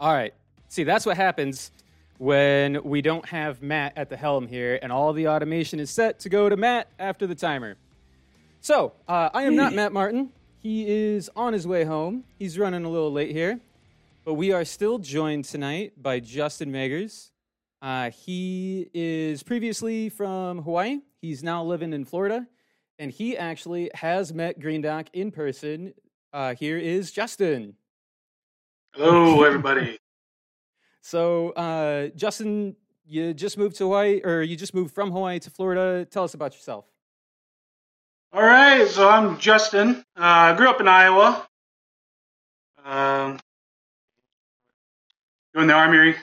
All right. See, that's what happens when we don't have Matt at the helm here, and all the automation is set to go to Matt after the timer. So, uh, I am not Matt Martin. He is on his way home. He's running a little late here, but we are still joined tonight by Justin Meggers. Uh, he is previously from Hawaii. He's now living in Florida, and he actually has met Greendoc in person. Uh, here is Justin. Hello, everybody. So, uh, Justin, you just moved to Hawaii, or you just moved from Hawaii to Florida. Tell us about yourself. All right, so I'm Justin. Uh, I grew up in Iowa. Um, joined the army.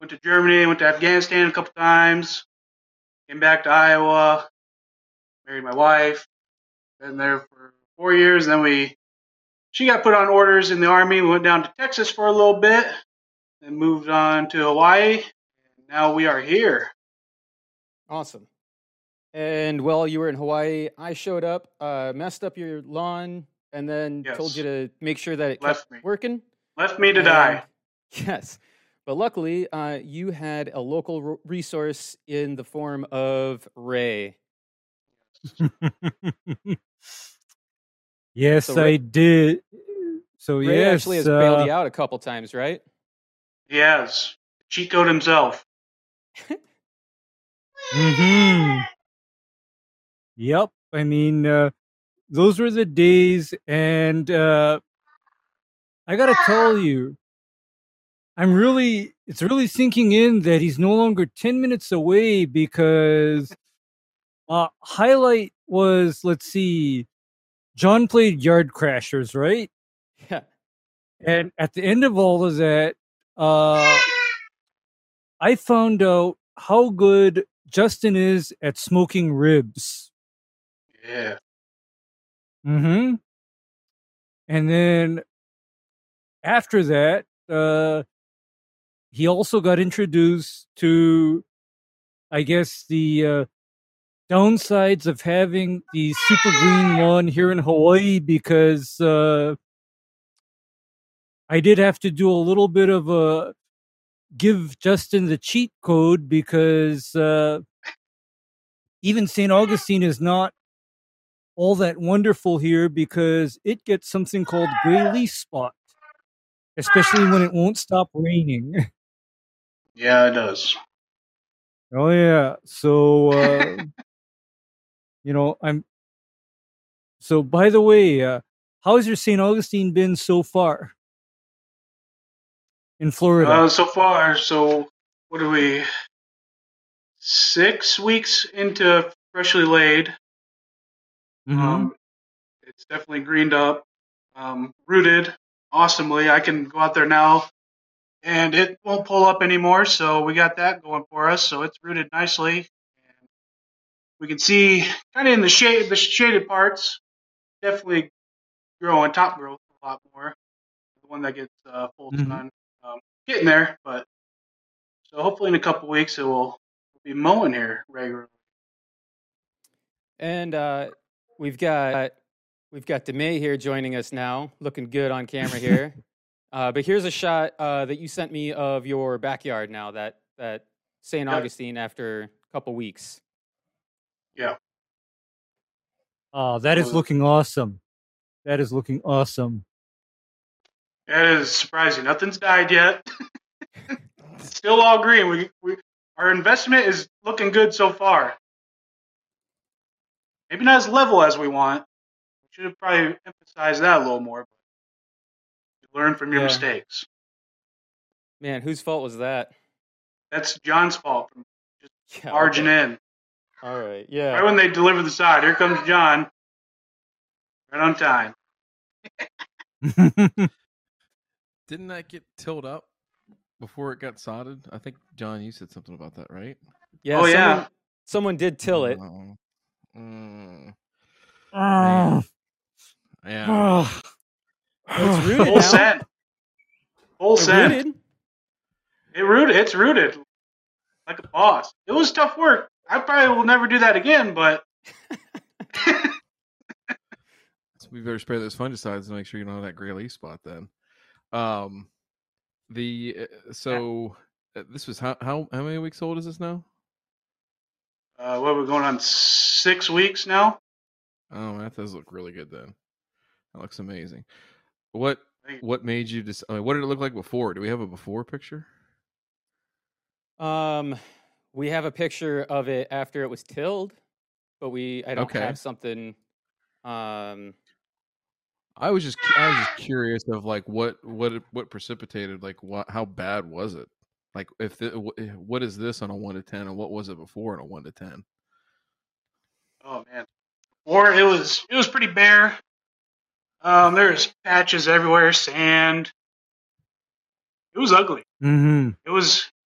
Went to Germany. Went to Afghanistan a couple times. Came back to Iowa. Married my wife. Been there for four years. Then we, she got put on orders in the army. We went down to Texas for a little bit. Then moved on to Hawaii. And now we are here. Awesome. And while you were in Hawaii, I showed up, uh, messed up your lawn, and then Yes. told you to make sure that it Left kept me. working. Left me to And- die. Yes. But luckily, uh, you had a local r- resource in the form of Ray. yes, So Ray- I did. So Ray yes, actually has bailed uh, you out a couple times, right? Yes, has. Cheat code himself. hmm Yep. I mean, uh, those were the days, and uh, I gotta tell you, I'm really, it's really sinking in that he's no longer ten minutes away because uh, highlight was, let's see, John played Yard Crashers, right? Yeah. And at the end of all of that, uh, I found out how good Justin is at smoking ribs. Yeah. Mm-hmm. And then after that, uh, he also got introduced to, I guess, the uh, downsides of having the super green lawn here in Hawaii because uh, I did have to do a little bit of a give Justin the cheat code because uh, even St. Augustine is not all that wonderful here because it gets something called gray leaf spot, especially when it won't stop raining. Yeah, it does. Oh yeah. So uh, you know, I'm so by the way, uh, how's your St. Augustine been so far? In Florida. Uh, so far, so what are we? Six weeks into freshly laid. Mhm. Um, it's definitely greened up, um, rooted awesomely. I can go out there now, and it won't pull up anymore. So we got that going for us. So it's rooted nicely. We can see kind of in the shade, the shaded parts, definitely growing top growth a lot more. The one that gets uh, full Mhm. sun, um, getting there. But so hopefully in a couple weeks it will be mowing here regularly. And uh, we've got we've got Demay here joining us now, looking good on camera here. uh, but here's a shot uh, that you sent me of your backyard now that that St. Augustine after a couple weeks. Yeah. Oh, that is looking awesome. That is looking awesome. That is surprising. Nothing's died yet. It's Still all green. We, we our investment is looking good so far. Maybe not as level as we want. We should have probably emphasized that a little more. But learn from your Yeah. mistakes. Man, whose fault was that? That's John's fault from Yeah, barging okay. in. All right. Yeah. Right when they deliver the side, here comes John. Right on time. Didn't that get tilled up before it got sodded? I think John, you said something about that, right? Yeah. Oh, yeah. Someone, someone did till it. Oh. Mm, Ah, yeah. ah. It's rooted Full now. send. Full It rooted. It rooted. It's rooted like a boss. It was tough work. I probably will never do that again, but So we better spray those fungicides and make sure you don't have that gray leaf spot then. Um, The uh, so uh, this was how how how many weeks old is this now? Uh, what we're going on six weeks now. Oh, that does look really good then. That looks amazing. What what made you just? I mean, what did it look like before? Do we have a before picture? Um, we have a picture of it after it was tilled, but we I don't Okay. have something. Um, I was just I was just curious of like what what what precipitated like what how bad was it? Like if the, eh, what is this on a one to ten and what was it before on a one to ten? Oh man. Or it was it was pretty bare. Um, there's patches everywhere, sand. It was ugly. Mm-hmm. It was Okay.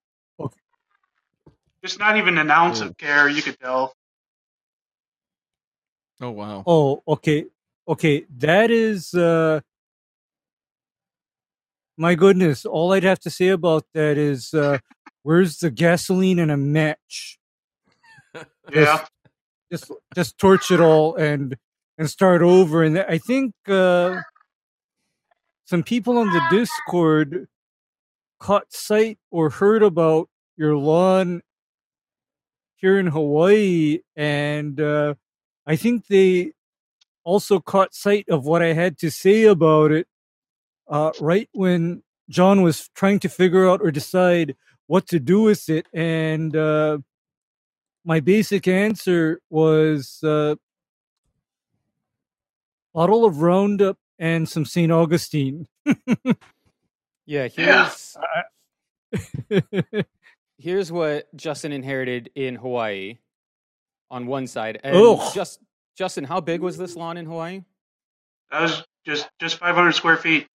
Just not even an ounce Oh. of care. You could tell. Oh wow! Oh, okay. Okay. That is uh my goodness. All I'd have to say about that is uh where's the gasoline and a match? Yeah. Just just torch it all and and start over. And I think uh some people on the Discord caught sight or heard about your lawn here in Hawaii and uh I think they also caught sight of what I had to say about it uh, right when John was trying to figure out or decide what to do with it. And uh, my basic answer was uh, bottle of Roundup and some St. Augustine. yeah, Yeah. here's here's what Justin inherited in Hawaii on one side, and Ugh. just Justin, how big was this lawn in Hawaii? That was just just 500 square feet.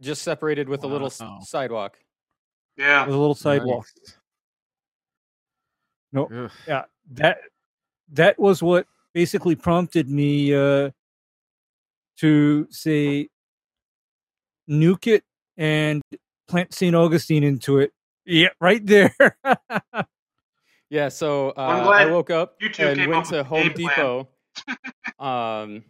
Just separated with a little s- Wow. sidewalk. Yeah. with a little sidewalk. Nice. No. Ugh. yeah that that was what basically prompted me uh to say nuke it and plant st augustine into it yeah right there Yeah, so uh, I'm I woke up and went to Home. Depot. um,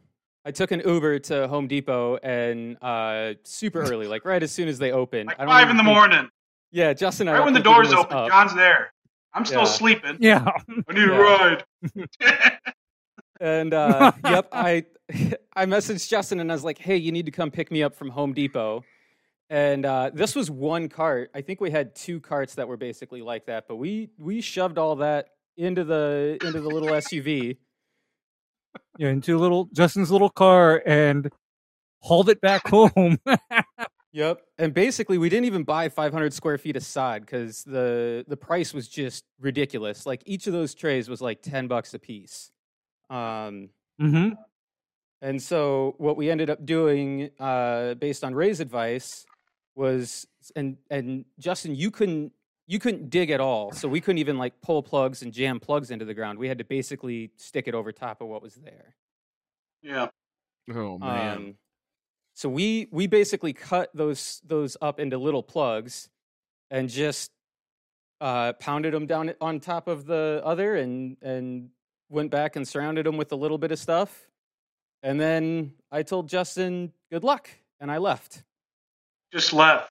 I took an Uber to Home Depot and uh, super early, like right as soon as they opened. Like I don't five in the think- morning. Yeah, Justin. I Right don't when the doors open, up. John's there. I'm still Yeah. sleeping. yeah I need Yeah. a ride. And uh, yep, I I messaged Justin and I was like, "Hey, you need to come pick me up from Home Depot." And uh, this was one cart. I think we had two carts that were basically like that, but we we shoved all that into the into the little SUV. yeah into little justin's little car and hauled it back home Yep. And basically, we didn't even buy 500 square feet of sod because the the price was just ridiculous. Like each of those trays was like 10 bucks a piece. Um, mm-hmm. and so what we ended up doing, uh, based on Ray's advice, was and and Justin, you couldn't you couldn't dig at all, so we couldn't even like pull plugs and jam plugs into the ground. We had to basically stick it over top of what was there. yeah. Oh man! Um, so we we basically cut those those up into little plugs and just uh, pounded them down on top of the other and and went back and surrounded them with a little bit of stuff. And then I told Justin, "Good luck," and I left. Just left.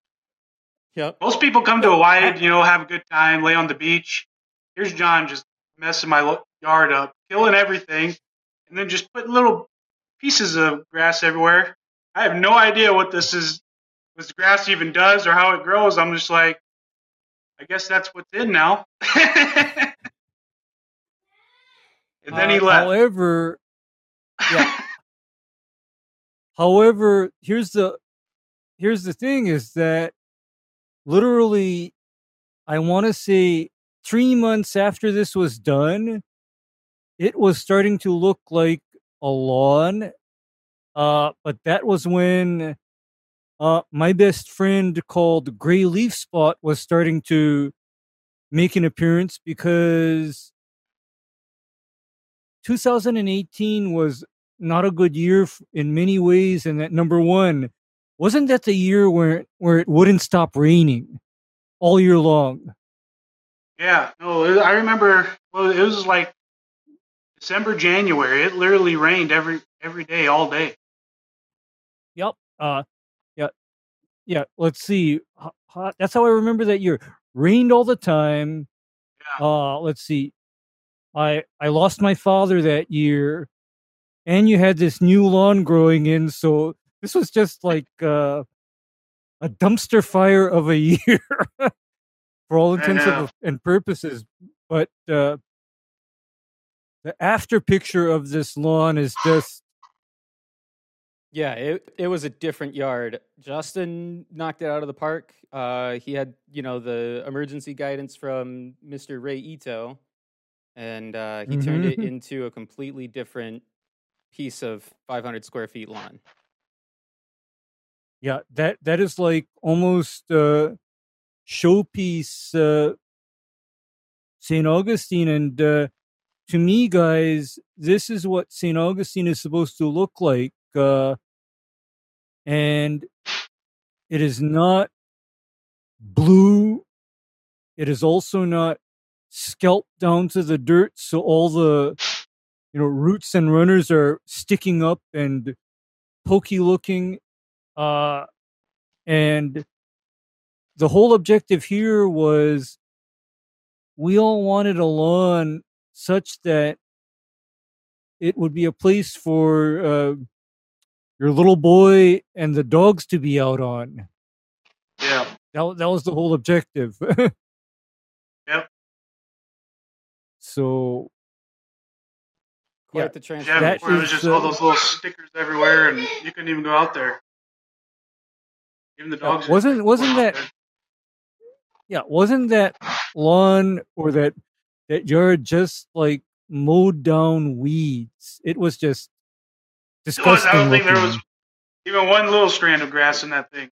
Yep. Most people come to Hawaii, you know, have a good time, lay on the beach. Here's John just messing my yard up, killing everything, and then just putting little pieces of grass everywhere. I have no idea what this is, what this grass even does or how it grows. I'm just like, I guess that's what's in now. and then he Uh, left. However, yeah. however, here's the here's the thing: is that literally, I want to say three months after this was done, it was starting to look like a lawn. Uh, but that was when uh, my best friend called Gray Leaf Spot was starting to make an appearance because 2018 was not a good year in many ways and that number one wasn't that the year where where it wouldn't stop raining all year long Yeah, no, it- I remember. Well, it was like December, January. It literally rained every every day, all day. yep uh yeah yeah, let's see. That's how I remember that year. Rained all the time. Yeah. Uh, let's see. I I lost my father that year, and you had this new lawn growing in, so this was just like uh, a dumpster fire of a year for all intents and- and purposes. But uh, the after picture of this lawn is just Yeah, it it was a different yard. Justin knocked it out of the park. Uh, he had you know the emergency guidance from Mr. Ray Ito, and uh, he turned it Mhm. into a completely different piece of 500 square feet lawn. Yeah, that that is like almost uh showpiece uh St. Augustine and uh to me guys, this is what St. Augustine is supposed to look like. Uh and it is not blue. It is also not scalped down to the dirt so all the you know roots and runners are sticking up and pokey looking uh, and the whole objective here was we all wanted a lawn such that it would be a place for uh, your little boy and the dogs to be out on. Yeah. That, that was the whole objective. Yep. So Quite Yeah, the Yeah, transformation. That before it was just uh, all those little stickers everywhere, and you couldn't even go out there. Even the Yeah, wasn't- wasn't that- yeah, wasn't that lawn or that that yard just like mowed down weeds? It was just there? It was. disgusting. I don't think there was even one little strand of grass in that thing.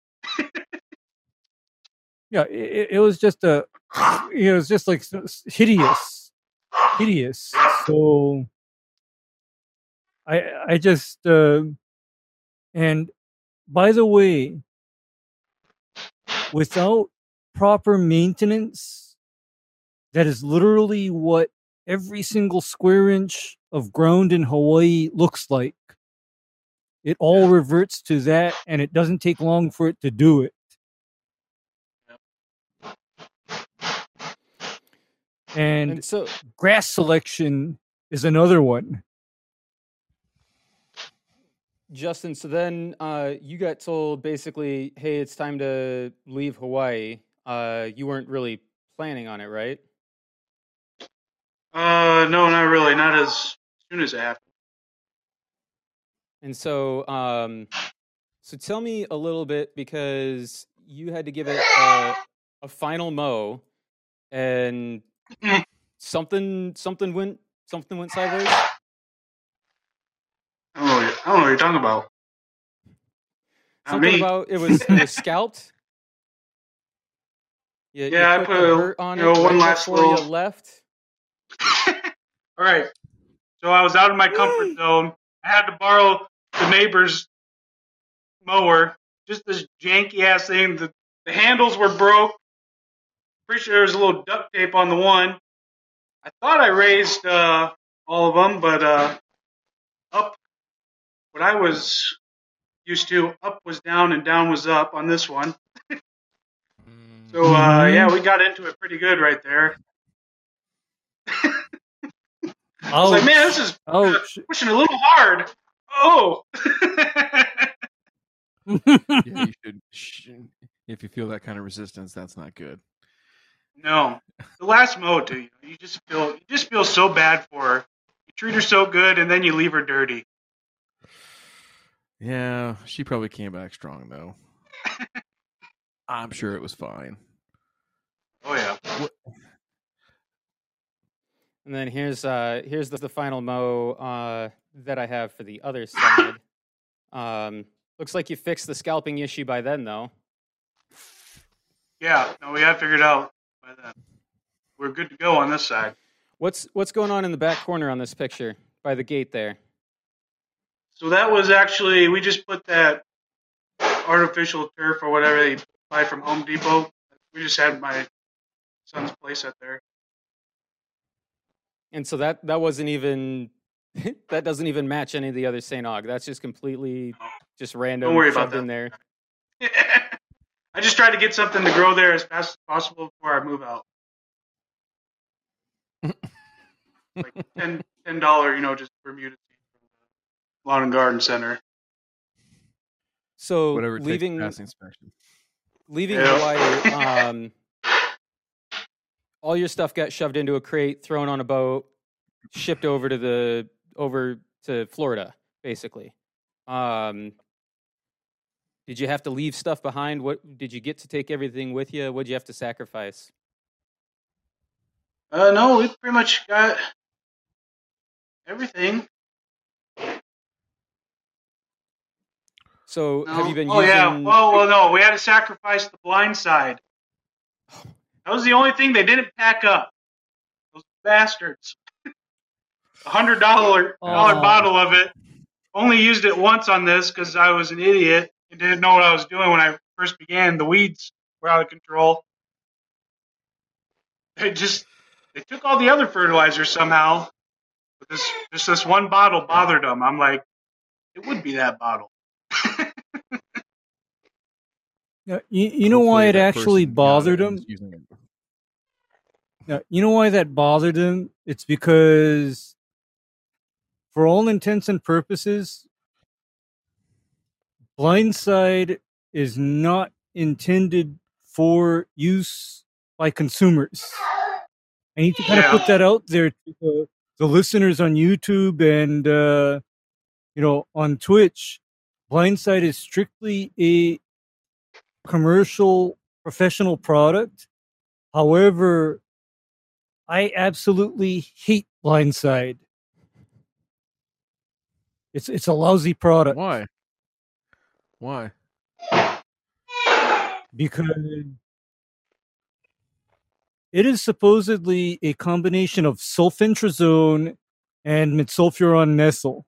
Yeah, it, it was just a, it was just like hideous, hideous. So, I I just uh, and by the way, without proper maintenance, that is literally what every single square inch of ground in Hawaii looks like. It all reverts to that, and it doesn't take long for it to do it. And and so grass selection is another one. Justin, so then uh, you got told basically, hey, it's time to leave Hawaii. Uh, you weren't really planning on it, right? Uh, no, not really. Not as soon as it happened. And so, um, so tell me a little bit because you had to give it a, a final mow, and something something went something went sideways. I don't know. What, I don't know what you're talking about. Not Something me. about it was it was scalped. You, you Yeah, I put a- on you know, one last little- left. All right. So I was out of my comfort zone. I had to borrow the neighbor's mower. Just this janky ass thing. The, the handles were broke. Pretty sure there was a little duct tape on the one. I thought I raised uh, all of them, but uh, up, what I was used to, up was down and down was up on this one. So uh, yeah, we got into it pretty good right there. I was like, man, this is Ouch. pushing a little hard. Oh. yeah, you should. sh- If you feel that kind of resistance, that's not good. no, the last mow, dude. You just feel you just feel so bad for her. You treat her so good, and then you leave her dirty. Yeah, she probably came back strong though. I'm sure it was fine. Oh yeah. And then here's uh here's the, the final mo uh that I have for the other side. Um looks like you fixed the scalping issue by then though. Yeah. No, we had figured out by then. We're good to go on this side. What's what's going on in the back corner on this picture by the gate there? So that was actually we just put that artificial turf or whatever they buy from Home Depot. We just had my son's place up there. And so that that wasn't even that doesn't even match any of the other St. Aug. That's just completely just random Don't worry about shoved in that. there. I just tried to get something to grow there as fast as possible before I move out. like ten ten dollar, you know, just Bermuda seed from the lawn and garden center. So Whatever leaving takes to pass the inspection. leaving Yeah. Hawaii, um, all your stuff got shoved into a crate, thrown on a boat, shipped over to the over to Florida, basically. Um, did you have to leave stuff behind? What did you get to take everything with you? What did you have to sacrifice? Uh, no, we pretty much got everything. So have you been oh using? yeah. Well, well, no, we had to sacrifice the blind side. That was the only thing they didn't pack up. Those bastards. A hundred dollar dollar bottle of it. Only used it once on this because I was an idiot and didn't know what I was doing when I first began. The weeds were out of control. They just they took all the other fertilizers somehow. But this just this one bottle bothered them. I'm like, it would be that bottle. Yeah, you, you know why it actually bothered it and him? is using it. Yeah, you know why that bothered him? It's because, for all intents and purposes, Blindside is not intended for use by consumers. I need to kind of put that out there to the, the listeners on YouTube and uh, you know on Twitch. Blindside is strictly a commercial professional product. However, I absolutely hate Blindside. It's it's a lousy product Why? Why? because it is supposedly a combination of sulfentrazone and metsulfuron methyl.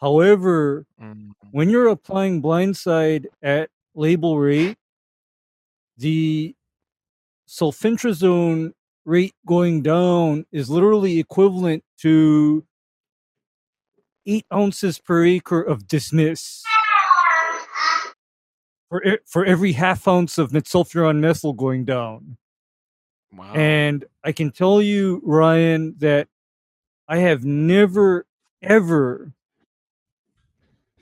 However, Mm, when you're applying blindside at label rate, the sulfentrazone rate going down is literally equivalent to eight ounces per acre of dismiss for for every half ounce of metsulfuron methyl going down. wow. And I can tell you, Ryan, that I have never, ever,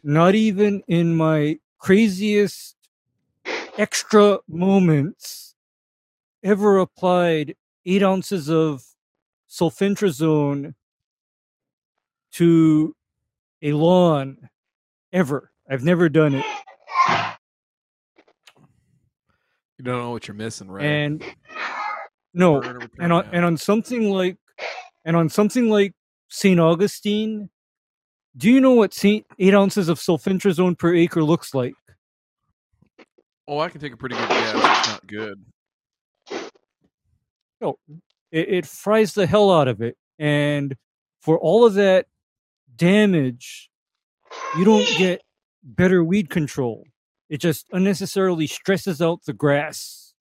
not even in my craziest extra moments, ever applied eight ounces of sulfentrazone to a lawn ever. I've never done it. you don't know what you're missing, right? And no, Burn or return and on and on something like and on something like St. Augustine, do you know what Saint eight ounces of sulfentrazone per acre looks like? Oh, I can take a pretty good guess. It's not good. It, it fries the hell out of it, and for all of that damage, you don't get better weed control. It just unnecessarily stresses out the grass.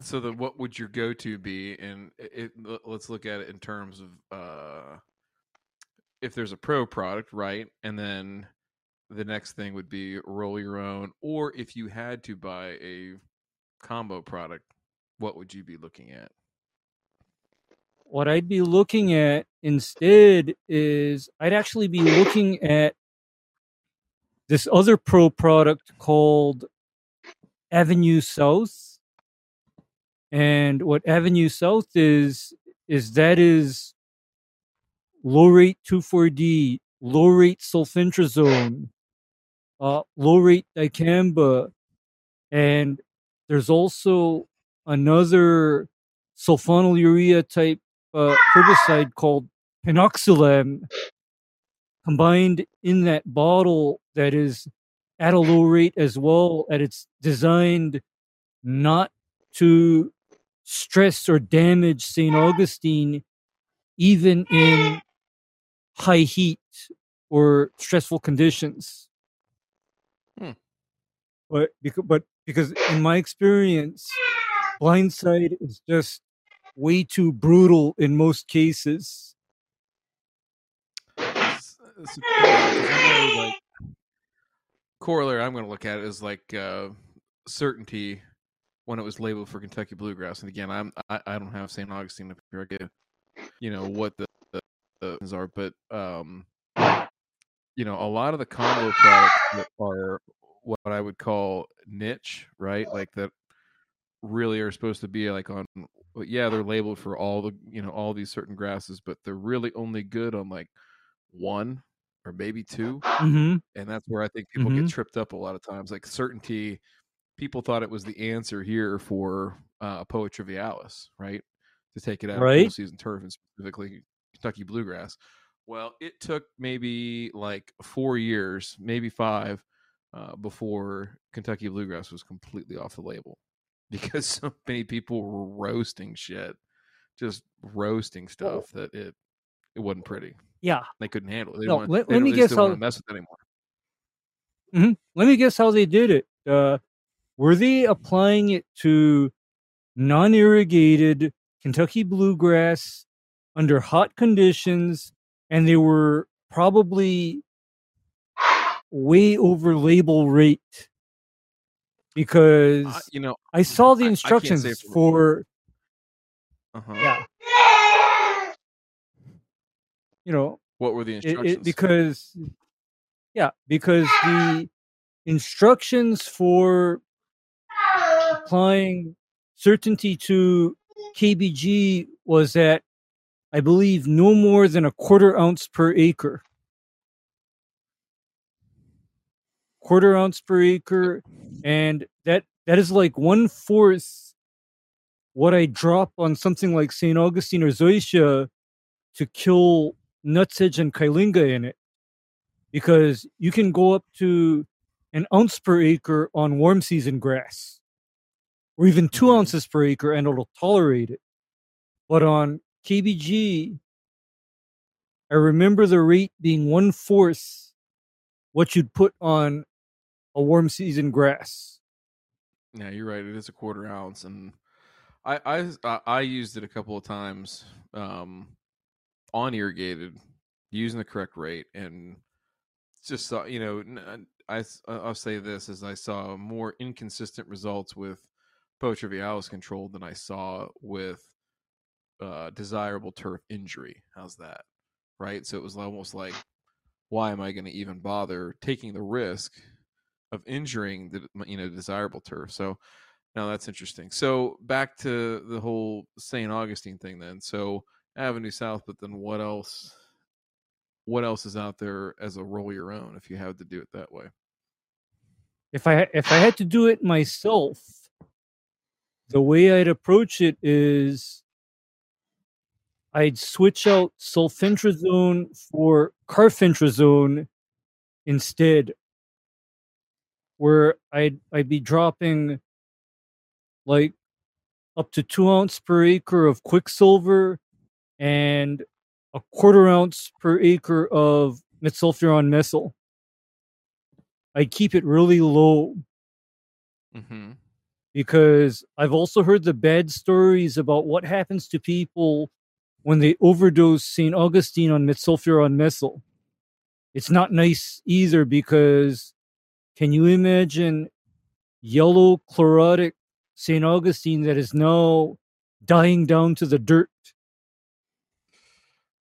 So, the what would your go-to be? And it, it, let's look at it in terms of uh, if there's a pro product, right? And then the next thing would be roll your own, or if you had to buy a combo product, what would you be looking at? what I'd be looking at instead is I'd actually be looking at this other pro product called Avenue South. And what Avenue South is, is that is low rate 2,4-D, low rate sulfentrazone, uh, low rate dicamba, and there's also another sulfonylurea type uh, herbicide called penoxsulam combined in that bottle that is at a low rate as well and it's designed not to stress or damage st augustine even in high heat or stressful conditions. But because, but because in my experience Blindside is just way too brutal in most cases. S- s- yeah, 'cause like corollary I'm going to look at is like uh, certainty when it was labeled for Kentucky bluegrass. And again, I'm I, I don't have St. Augustine up here. I get you know what the, the, the things are, but um, you know, a lot of the combo products that are what I would call niche, right? Like that really are supposed to be like on yeah, they're labeled for all the you know all these certain grasses, but they're really only good on like one or maybe two, hmm and that's where I think people Mhm. get tripped up a lot of times. Like certainty, people thought it was the answer here for uh, Poa trivialis, right? To take it out of Right. full season turf and specifically Kentucky bluegrass. Well, it took maybe like four years, maybe five, uh, before Kentucky bluegrass was completely off the label because so many people were roasting shit, just roasting stuff that it it wasn't pretty. Yeah. They couldn't handle it. They No, let- let me guess how- mess with it anymore. hmm Let me guess how they did it. Uh, were they applying it to non-irrigated Kentucky bluegrass under hot conditions, and they were probably way over label rate because I- you know, I saw the I- I instructions for- for uh-huh. yeah. You know, What were the instructions? it, because yeah because the instructions for applying certainty to kbg was that i believe no more than a quarter ounce per acre quarter ounce per acre and that that is like one fourth what i drop on something like st augustine or zoysia to kill nutsedge and kyllinga in it because you can go up to an ounce per acre on warm season grass or even 2 Mhm. ounces per acre and it'll tolerate it but on kbg i remember the rate being one fourth what you'd put on a warm season grass Yeah, you're right. It is a quarter ounce, and I I I- used it a couple of times um, on irrigated, using the correct rate, and just saw you know I I'll say this as I saw more inconsistent results with Poa trivialis control than I saw with uh, desirable turf injury. How's that? Right. So it was almost like, why am I going to even bother taking the risk of injuring the you know desirable turf? So now that's interesting. So back to the whole St. Augustine thing then. So Avenue South, but then what else? What else is out there as a roll your own if you had to do it that way? if i if i had to do it myself the way i'd approach it is i'd switch out sulfentrazone for carfentrazone instead where i'd i'd be dropping like up to two ounce per acre of quicksilver and a quarter ounce per acre of metsulfuron methyl i keep it really low Mm-hmm. because I've also heard the bad stories about what happens to people when they overdose St. Augustine on metsulfuron methyl. It's not nice either because can you imagine yellow chlorotic St. Augustine that is now dying down to the dirt?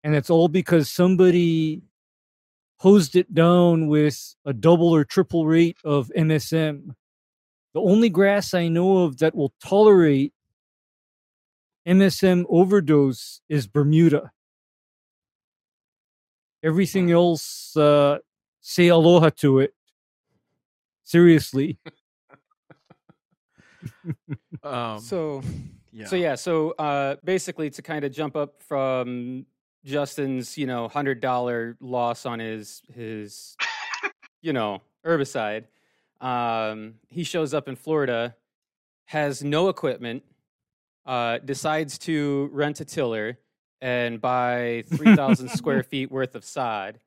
And it's all because somebody hosed it down with a double or triple rate of MSM. The only grass I know of that will tolerate MSM overdose is Bermuda. Everything else, uh, say aloha to it. Seriously. Um, So yeah. So yeah, so uh, basically to kind of jump up from Justin's, you know, hundred dollar loss on his his, you know, herbicide, um, he shows up in Florida, has no equipment, uh, decides to rent a tiller and buy three thousand square feet worth of sod,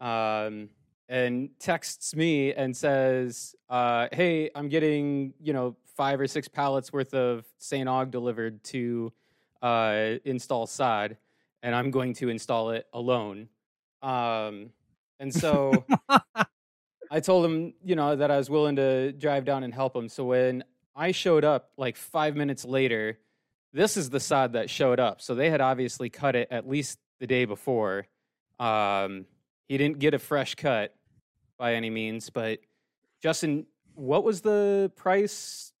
um, and texts me and says, uh, "Hey, I'm getting you know five or six pallets worth of Saint Aug delivered to uh, install sod, and I'm going to install it alone." Um, and so I told him, you know, that I was willing to drive down and help him. So when I showed up like five minutes later, this is the sod that showed up. So they had obviously cut it at least the day before. Um, he didn't get a fresh cut by any means, but Justin, what was the price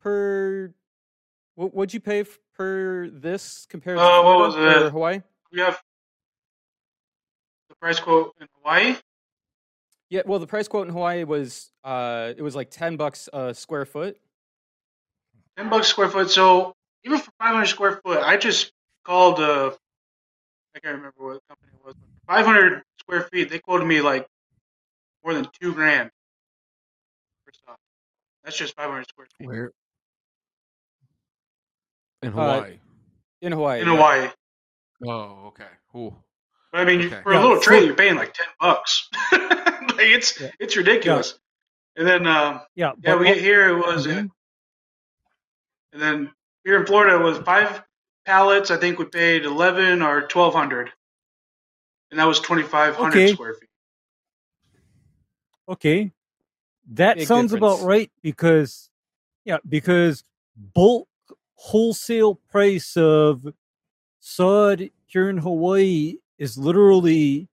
per? What would you pay per this compared to Uh, what was it? Hawaii? We have the price quote in Hawaii. Yeah, well, the price quote in Hawaii was uh, it was like ten bucks a square foot. Ten bucks square foot. So even for five hundred square foot, I just called. Uh, I can't remember what company it was. Five hundred square feet. They quoted me like more than two grand. For stock. That's just five hundred square feet Where? In Uh, Hawaii. In Hawaii, in yeah. Hawaii. oh, okay. Ooh. But I mean, Okay. for Yeah, a little for- trailer, you're paying like ten bucks. like it's Yeah. it's ridiculous. And then um, Yeah, yeah, but we get here it was, Mhm. and then here in Florida it was five pallets. I think we paid eleven or twelve hundred, and that was twenty five hundred Okay. square feet. Okay. That Big sounds about right because yeah, because bulk wholesale price of sod here in Hawaii is literally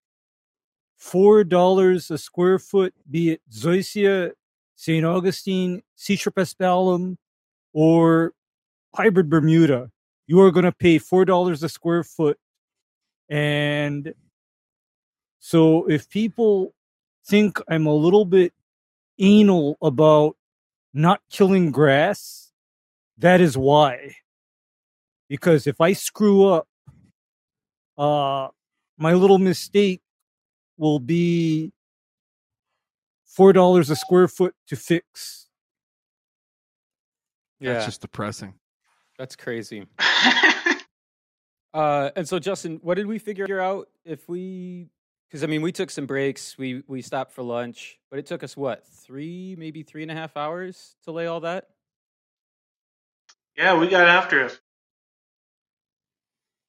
four dollars a square foot, be it Zoysia, St. Augustine, seashore paspalum, or hybrid Bermuda. You are gonna pay four dollars a square foot. And so if people think I'm a little bit anal about not killing grass, that is why. Because if I screw up, uh, my little mistake will be four dollars a square foot to fix. Yeah, That's just depressing. that's crazy. Uh, and so, Justin, what did we figure out if we? Because I mean, we took some breaks. We we stopped for lunch, but it took us what three, maybe three and a half hours to lay all that. yeah, we got after it.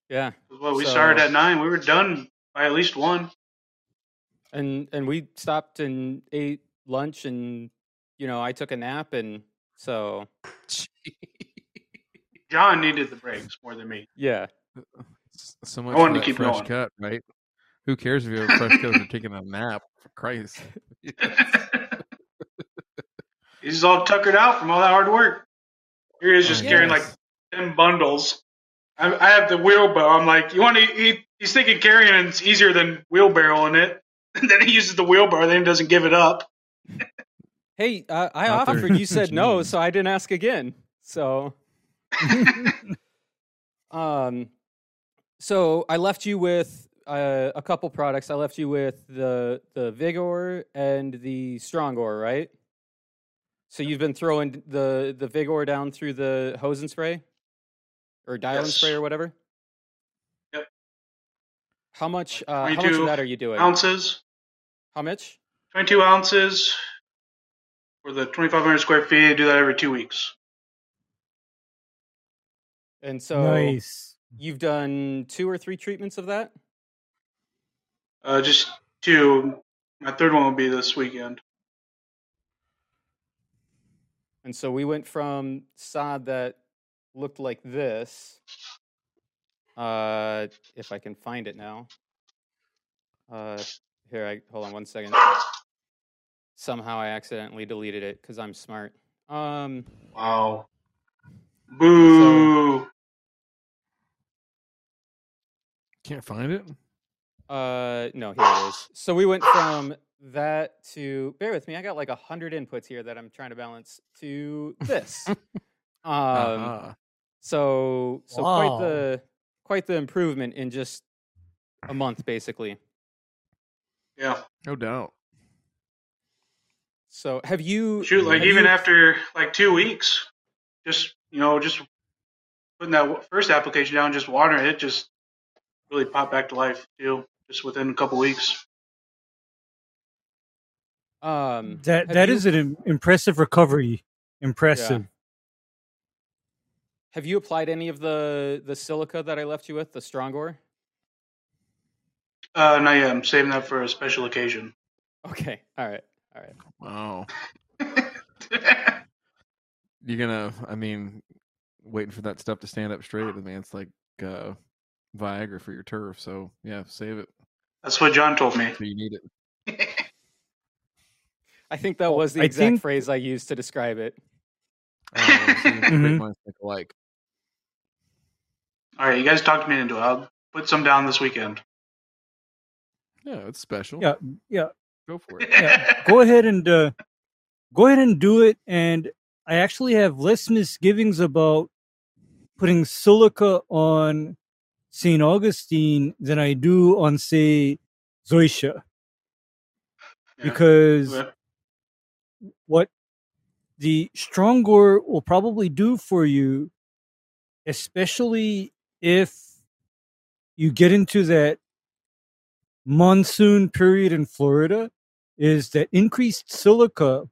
Yeah, Well, we So- started at nine. We were done by at least one. and and we stopped and ate lunch, and you know, I took a nap, and so John needed the breaks more than me. yeah, uh, uh, So much I wanted to keep fresh going. cut, right? Who cares if you have a fresh cut if you're taking a nap? For Christ. He's all tuckered out from all that hard work. Here he is just Oh, carrying like ten bundles. I, I have the wheelbarrow. I'm like, you want to? He, he's thinking carrying it's easier than wheelbarrowing it. And then he uses the wheelbarrow. Then he doesn't give it up. Hey, uh, I Out there. offered. You said no, so I didn't ask again. So, um, so I left you with uh, a couple products. I left you with the the Vigor and the Strongor, right? So you've been throwing the the Vigor down through the hose and spray, or dial and Yes. spray, or whatever. Yep. How much? Uh, how much of that are you doing? Ounces, How much? 22 ounces for the 2,500 square feet. I do that every two weeks. And so nice. you've done two or three treatments of that. Uh, just two. My third one will be this weekend. And so we went from sod that looked like this. Uh, if I can find it now. Uh, here, I hold on one second. Somehow I accidentally deleted it because I'm smart. Um, Wow. Boo. Can't find it? Uh, no, here it is. So we went from that to bear with me. I got like a hundred inputs here that I'm trying to balance to this. um, Uh-huh. So so Wow. quite the quite the improvement in just a month basically. yeah. No doubt. So have you Shoot, like even you- after like two weeks, just you know, just putting that first application down, just watering it, just really popped back to life too. Just within a couple weeks. um That have that you- is an impressive recovery. Impressive. have you applied any of the the silica that I left you with, the Strongor? Uh, not yet. I'm saving that for a special occasion. Okay. All right. All right. Wow. You're gonna, I mean, waiting for that stuff to stand up straight. I mean, it's like uh, Viagra for your turf. So yeah, save it. That's what John told me. You need it. I think that was the I exact think- phrase I used to describe it. See, great minds. All right, you guys talked me into it. I'll put some down this weekend. Yeah, it's special. Yeah, yeah. Go for it. Yeah, go ahead and uh, go ahead and do it. And I actually have less misgivings about putting silica on St. Augustine than I do on, say, Zoysia. Yeah. Because Okay. what the Strongor will probably do for you, especially if you get into that monsoon period in Florida, is that increased silica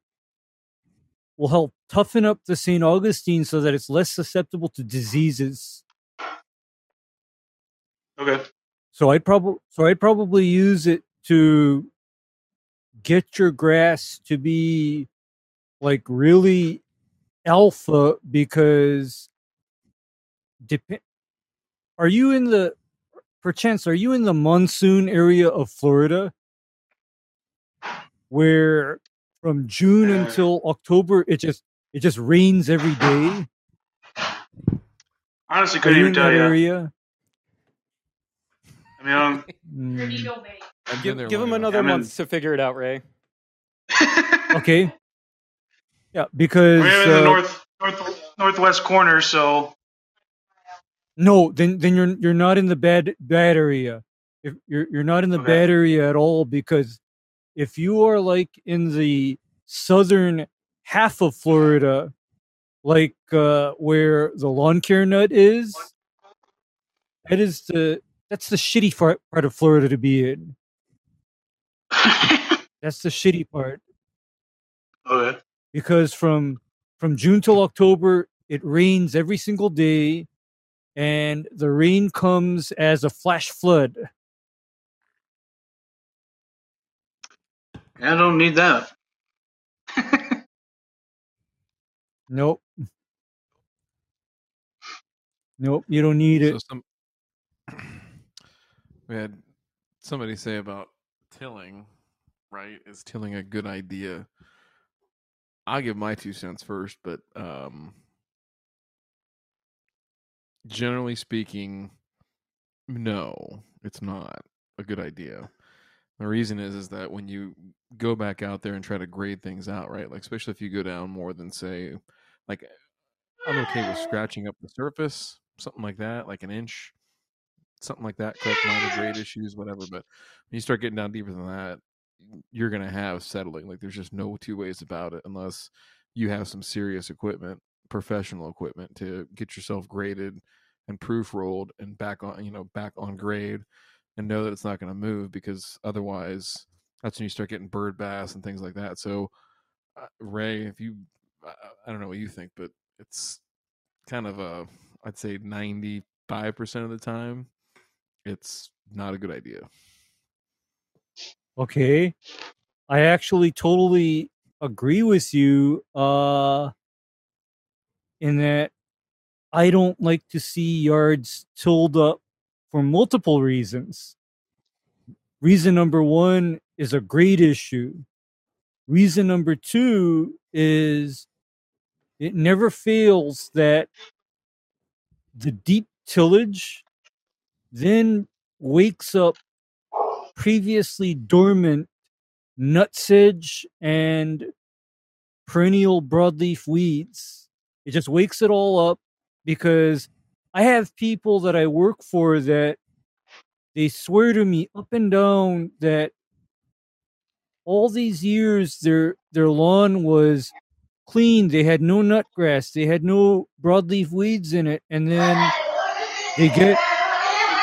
will help toughen up the St. Augustine so that it's less susceptible to diseases. Okay. So I'd probably so I'd probably use it to get your grass to be like really alpha because dep- are you in the perchance are you in the monsoon area of Florida where from June Uh. until October it just it just rains every day? Honestly, couldn't you even tell you. area? I mean, Mm, Give, been give him another I'm in- month to figure it out, Ray. okay. Yeah, because We're in the uh, north, north northwest corner, so No, then then you're you're not in the bad bad area. If you're you're not in the Okay. bad area at all because if you are like in the southern half of Florida, like uh, where the lawn care nut is, that is the that's the shitty part part of Florida to be in. That's the shitty part okay. because from from June till October it rains every single day and the rain comes as a flash flood. I don't need that. Nope. Nope, you don't need So it. some we had somebody say about tilling, right? Is tilling a good idea? I'll give my two cents first, but um generally speaking, no, it's not a good idea. The reason is is that when you go back out there and try to grade things out, right? Like especially if you go down more than say like I'm okay with scratching up the surface, something like that, like an inch, something like that. Correct minor grade issues, whatever. But when you start getting down deeper than that, you're gonna have settling. Like there's just no two ways about it unless you have some serious equipment, professional equipment to get yourself graded and proof rolled and back on, you know, back on grade and know that it's not going to move because otherwise that's when you start getting bird bass and things like that. So, uh, Ray, if you, I, I don't know what you think, but it's kind of a, I'd say 95% of the time, it's not a good idea. Okay. I actually totally agree with you uh in that I don't like to see yards tilled up for multiple reasons. Reason number 1 is a grade issue. Reason number 2 is it never fails that the deep tillage then wakes up previously dormant nutsedge and perennial broadleaf weeds. It just wakes it all up because I have people that I work for that they swear to me up and down that all these years their their lawn was clean. They had no nutgrass. They had no broadleaf weeds in it, and then they get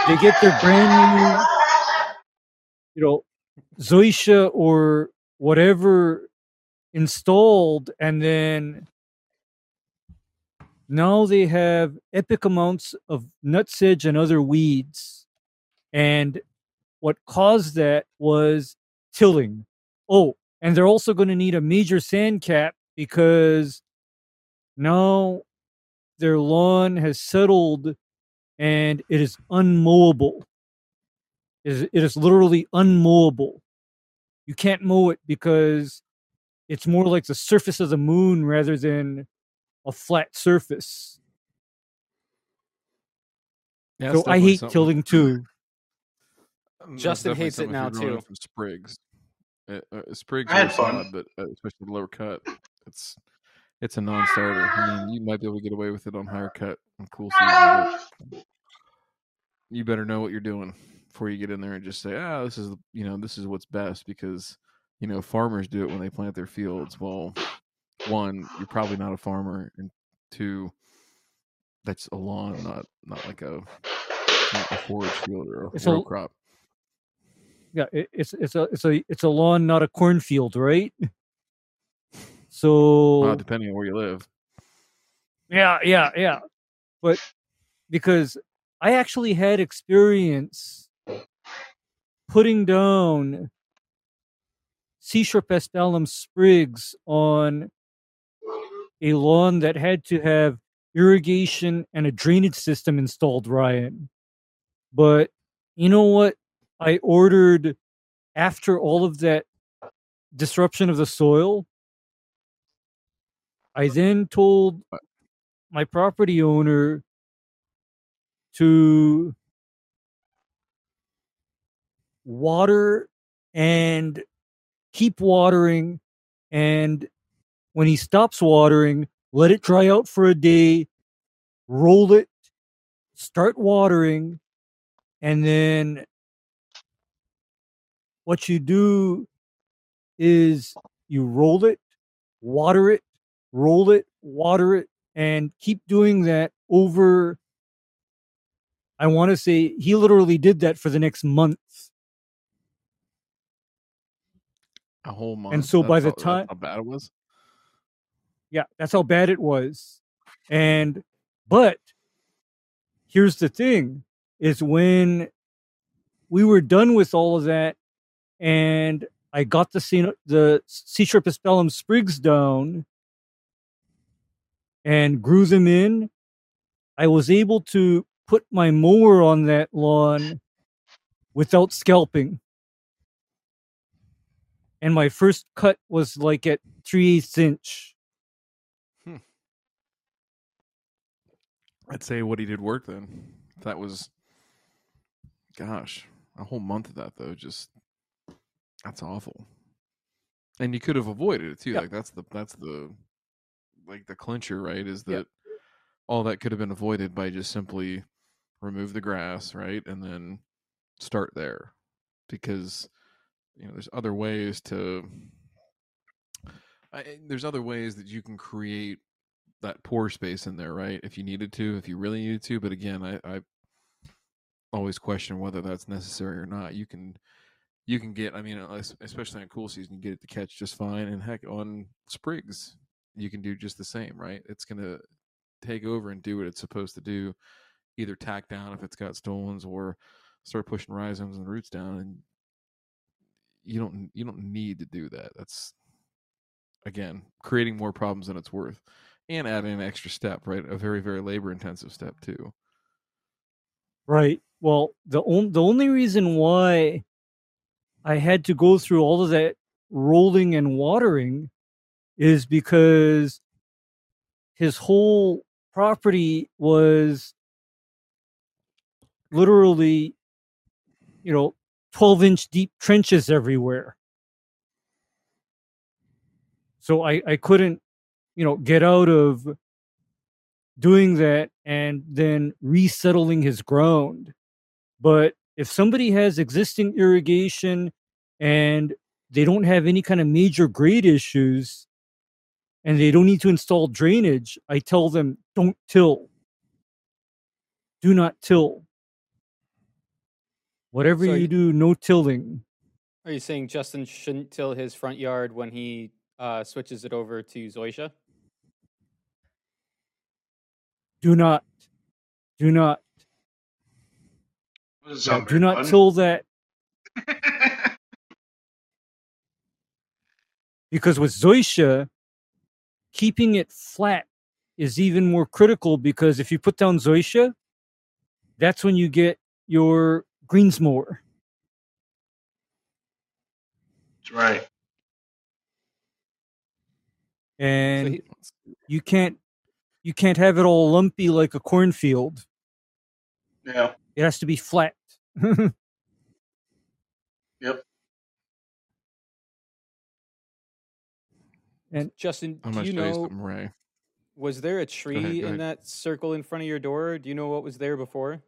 they get their brand new you know zoysia or whatever installed and then now they have epic amounts of nutsedge and other weeds. And what caused that was tilling. Oh and they're also going to need a major sand cap because now their lawn has settled and it is unmowable. It is, it is literally unmowable. You can't mow it because it's more like the surface of the moon rather than a flat surface. Yeah, so I hate something- tilling too. Um, Justin hates it now, too. up From Sprigs, Uh, uh, Sprigs I had fun. solid, but uh, especially the lower cut, it's it's a non-starter. I mean, you might be able to get away with it on higher cut and cool season, but you better know what you're doing before you get in there and just say, ah, this is the- you know this is what's best because you know farmers do it when they plant their fields. Well, one, you're probably not a farmer, and two, that's a lawn, not not like a not a forage field or a It's a- row crop. Yeah, it, it's it's a it's a it's a lawn, not a cornfield, right? So Well, depending on where you live. Yeah, yeah, yeah. But because I actually had experience putting down seashore sprigs on a lawn that had to have irrigation and a drainage system installed, Ryan. But you know what? I ordered after all of that disruption of the soil. I then told my property owner to water and keep watering and when he stops watering let it dry out for a day roll it start watering and then what you do is you roll it water it roll it water it and keep doing that over i want to say he literally did that for the next month A whole month. And so by the time- how bad it was. yeah that's how bad it was and but here's the thing is when we were done with all of that and i got the the seashore paspalum sprigs down and grew them in i was able to put my mower on that lawn without scalping and my first cut was like at 3 eighths inch hmm. I'd say what he did work then. That was, gosh, a whole month of that though. Just that's awful. And you could have avoided it too. Yeah. Like that's the that's the like the clincher, right? Is that all that could have been avoided by just simply remove the grass, right, and then start there, because you know there's other ways to. I, eh, there's other ways that you can create that pore space in there, right? If you needed to, if you really needed to. But again, I, I always question whether that's necessary or not. You can you can get, I mean, uh, especially on cool season, you get it to catch just fine. And heck, on sprigs, you can do just the same, right? It's gonna take over and do what it's supposed to do. Either tack down if it's got stolons, or start pushing rhizomes and roots down. And you don't you don't need to do that. That's again creating more problems than it's worth and adding an extra step, right? A very, very labor intensive step too. Right. Well, the on, the only reason why I had to go through all of that rolling and watering is because his whole property was literally, you know, 12 inch deep trenches everywhere. So I, I couldn't, you know, get out of doing that and then resettling his ground. But if somebody has existing irrigation and they don't have any kind of major grade issues and they don't need to install drainage, I tell them don't till. Do not till. Whatever So you y- do, no tilling. Are you saying Justin shouldn't till his front yard when he uh, switches it over to Zoysia? Do not. Do not. Doesn't Yeah, do not fun. till that because with Zoysia, keeping it flat is even more critical because if you put down Zoysia, that's when you get your greensmower. That's right. And you can't you can't have it all lumpy like a cornfield. Yeah. It has to be flat. Justin, I'm do gonna you know something, Ray. was there a tree go in ahead. that circle in front of your door? Do you know what was there before?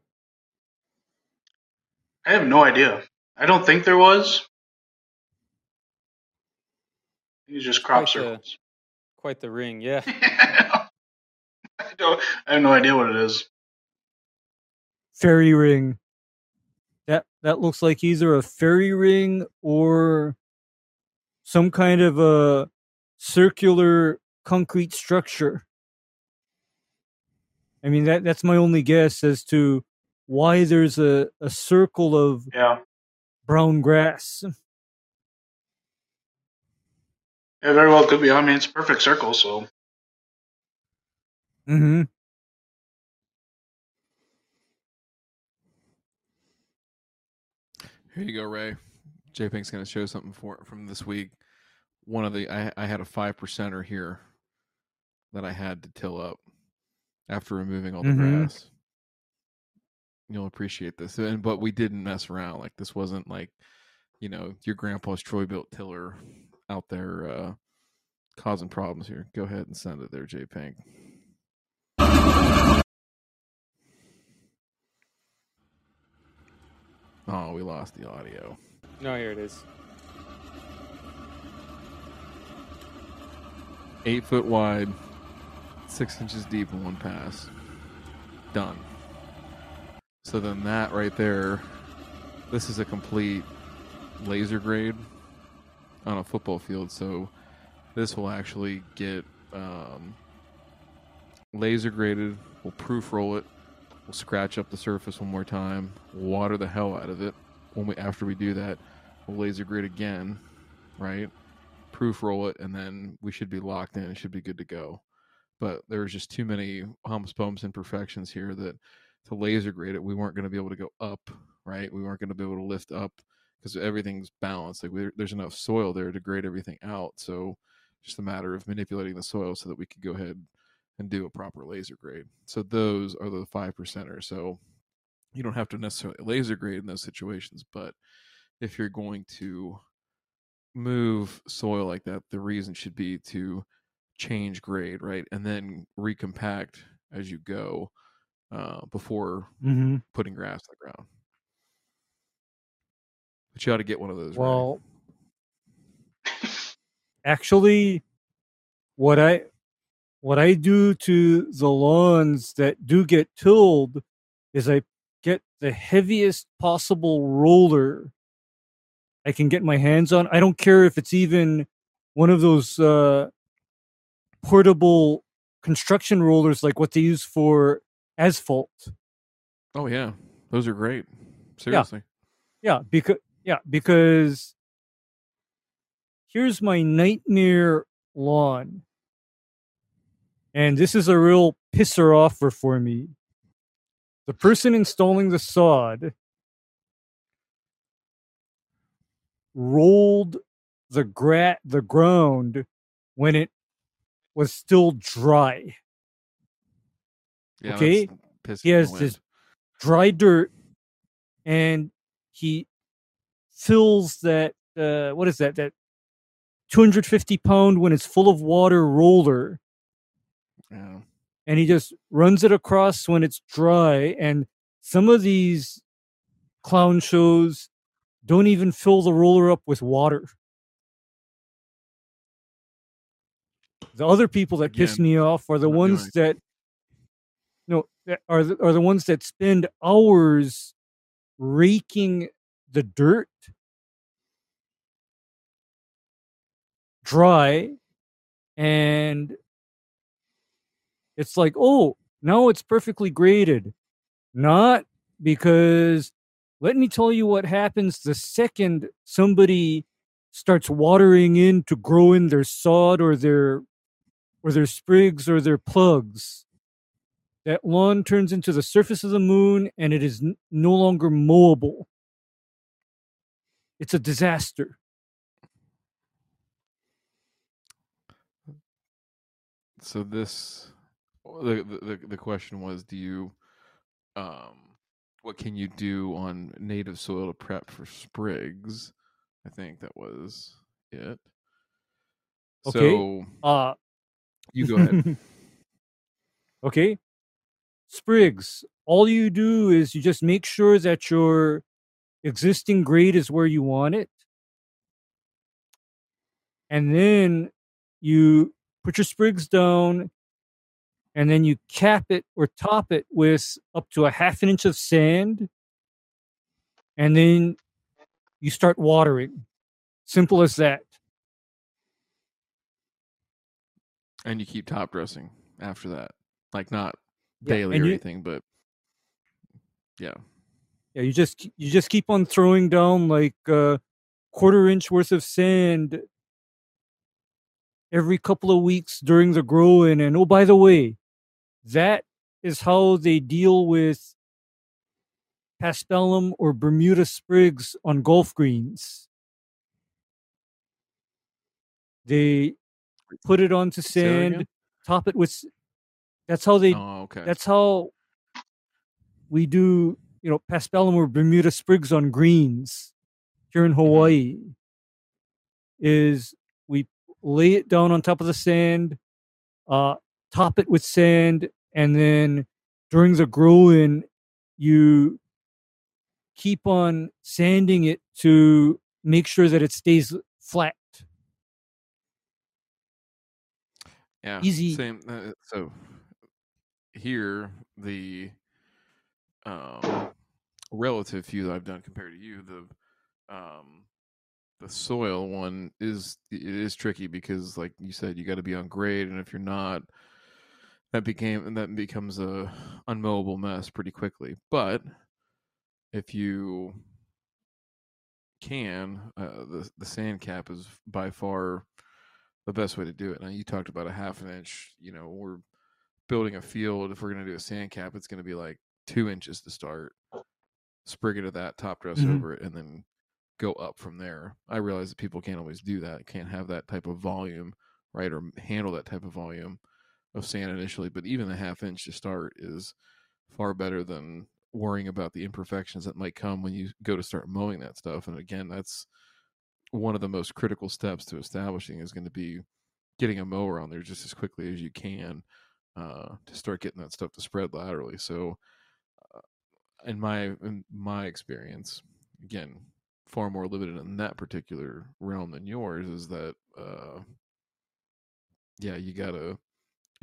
I have no idea. I don't think there was. These just crop Quite the- circles. Quite the ring, yeah. I don't. I have no idea what it is. fairy ring. That that looks like either a fairy ring or some kind of a circular concrete structure. I mean that that's my only guess as to why there's a, a circle of Yeah. brown grass. It very well could be. I mean, it's a perfect circle, so Mm-hmm. Here you go, Ray. J Pink's going to show something for from this week. One of the I, I had a five percenter here that I had to till up after removing all the Mhm. grass. You'll appreciate this, and but we didn't mess around. Like this wasn't like you know your grandpa's Troy-Bilt tiller out there uh, causing problems here. Go ahead and send it there, J Pink. Oh, we lost the audio. No, here it is. Eight foot wide, six inches deep in one pass. Done. So then that right there, this is a complete laser grade on a football field. So this will actually get um, laser graded. We'll proof roll it. We'll scratch up the surface one more time. Water the hell out of it. When we after we do that, we'll laser grade again, right? Proof roll it, and then we should be locked in. It should be good to go. But there was just too many humps, bumps, imperfections here that to laser grade it, we weren't going to be able to go up, right? We weren't going to be able to lift up because everything's balanced. Like we, there's enough soil there to grade everything out. So just a matter of manipulating the soil so that we could go ahead and do a proper laser grade. So those are the five percenters. So you don't have to necessarily laser grade in those situations, but if you're going to move soil like that, the reason should be to change grade, right? And then recompact as you go uh, before Mm-hmm. putting grass on the ground. But you ought to get one of those. Well, actually, what I what I do to the lawns that do get tilled is I get the heaviest possible roller I can get my hands on. I don't care if it's even one of those uh, portable construction rollers like what they use for asphalt. oh yeah, those are great. Seriously. Yeah, because yeah, because here's my nightmare lawn. And this is a real pisser offer for me. The person installing the sod rolled the gra- the ground when it was still dry. Yeah, Okay, he has this dry dirt and he fills that uh what is that that 250 pound when it's full of water roller Yeah. and he just runs it across when it's dry and some of these clown shows don't even fill the roller up with water. The other people that piss me off are the ones that no are the, are the ones that spend hours raking the dirt dry and it's like oh now it's perfectly graded. Not because let me tell you what happens the second somebody starts watering in to grow in their sod or their or their sprigs or their plugs. That lawn turns into the surface of the moon and it is no longer mowable. It's a disaster. So this, the, the the question was, do you, um, what can you do on native soil to prep for sprigs? I think that was it. Okay. So uh you go ahead. okay sprigs all you do is you just make sure that your existing grade is where you want it and then you put your sprigs down and then you cap it or top it with up to a half an inch of sand and then you start watering simple as that and you keep top dressing after that, like not Yeah, daily or you- anything, but yeah. Yeah, you just you just keep on throwing down like a quarter inch worth of sand every couple of weeks during the growing. And oh, by the way, that is how they deal with paspalum or Bermuda sprigs on golf greens. They put it onto sand, top it with. That's how they Oh, okay. that's how we do you know paspalum or bermuda sprigs on greens here in hawaii is we lay it down on top of the sand uh top it with sand and then during the growing you keep on sanding it to make sure that it stays flat yeah. easy. Same. Uh, so here the um, relative few that I've done compared to you, the um, the soil one is it is tricky because, like you said, you got to be on grade, and if you're not, that became and that becomes a unmowable mess pretty quickly. But if you can, uh, the the sand cap is by far the best way to do it. Now you talked about a half an inch. You know, we're building a field. If we're going to do a sand cap, it's going to be like two inches to start. Sprig it of that, top dress Mhm. over it, and then go up from there. I realize that people can't always do that. Can't have that type of volume, right, or handle that type of volume of sand initially. But even a half inch to start is far better than worrying about the imperfections that might come when you go to start mowing that stuff. And again, that's one of the most critical steps to establishing is going to be getting a mower on there just as quickly as you can uh, to start getting that stuff to spread laterally. So, uh, in my in my experience, again, far more limited in that particular realm than yours is that, uh, yeah, you gotta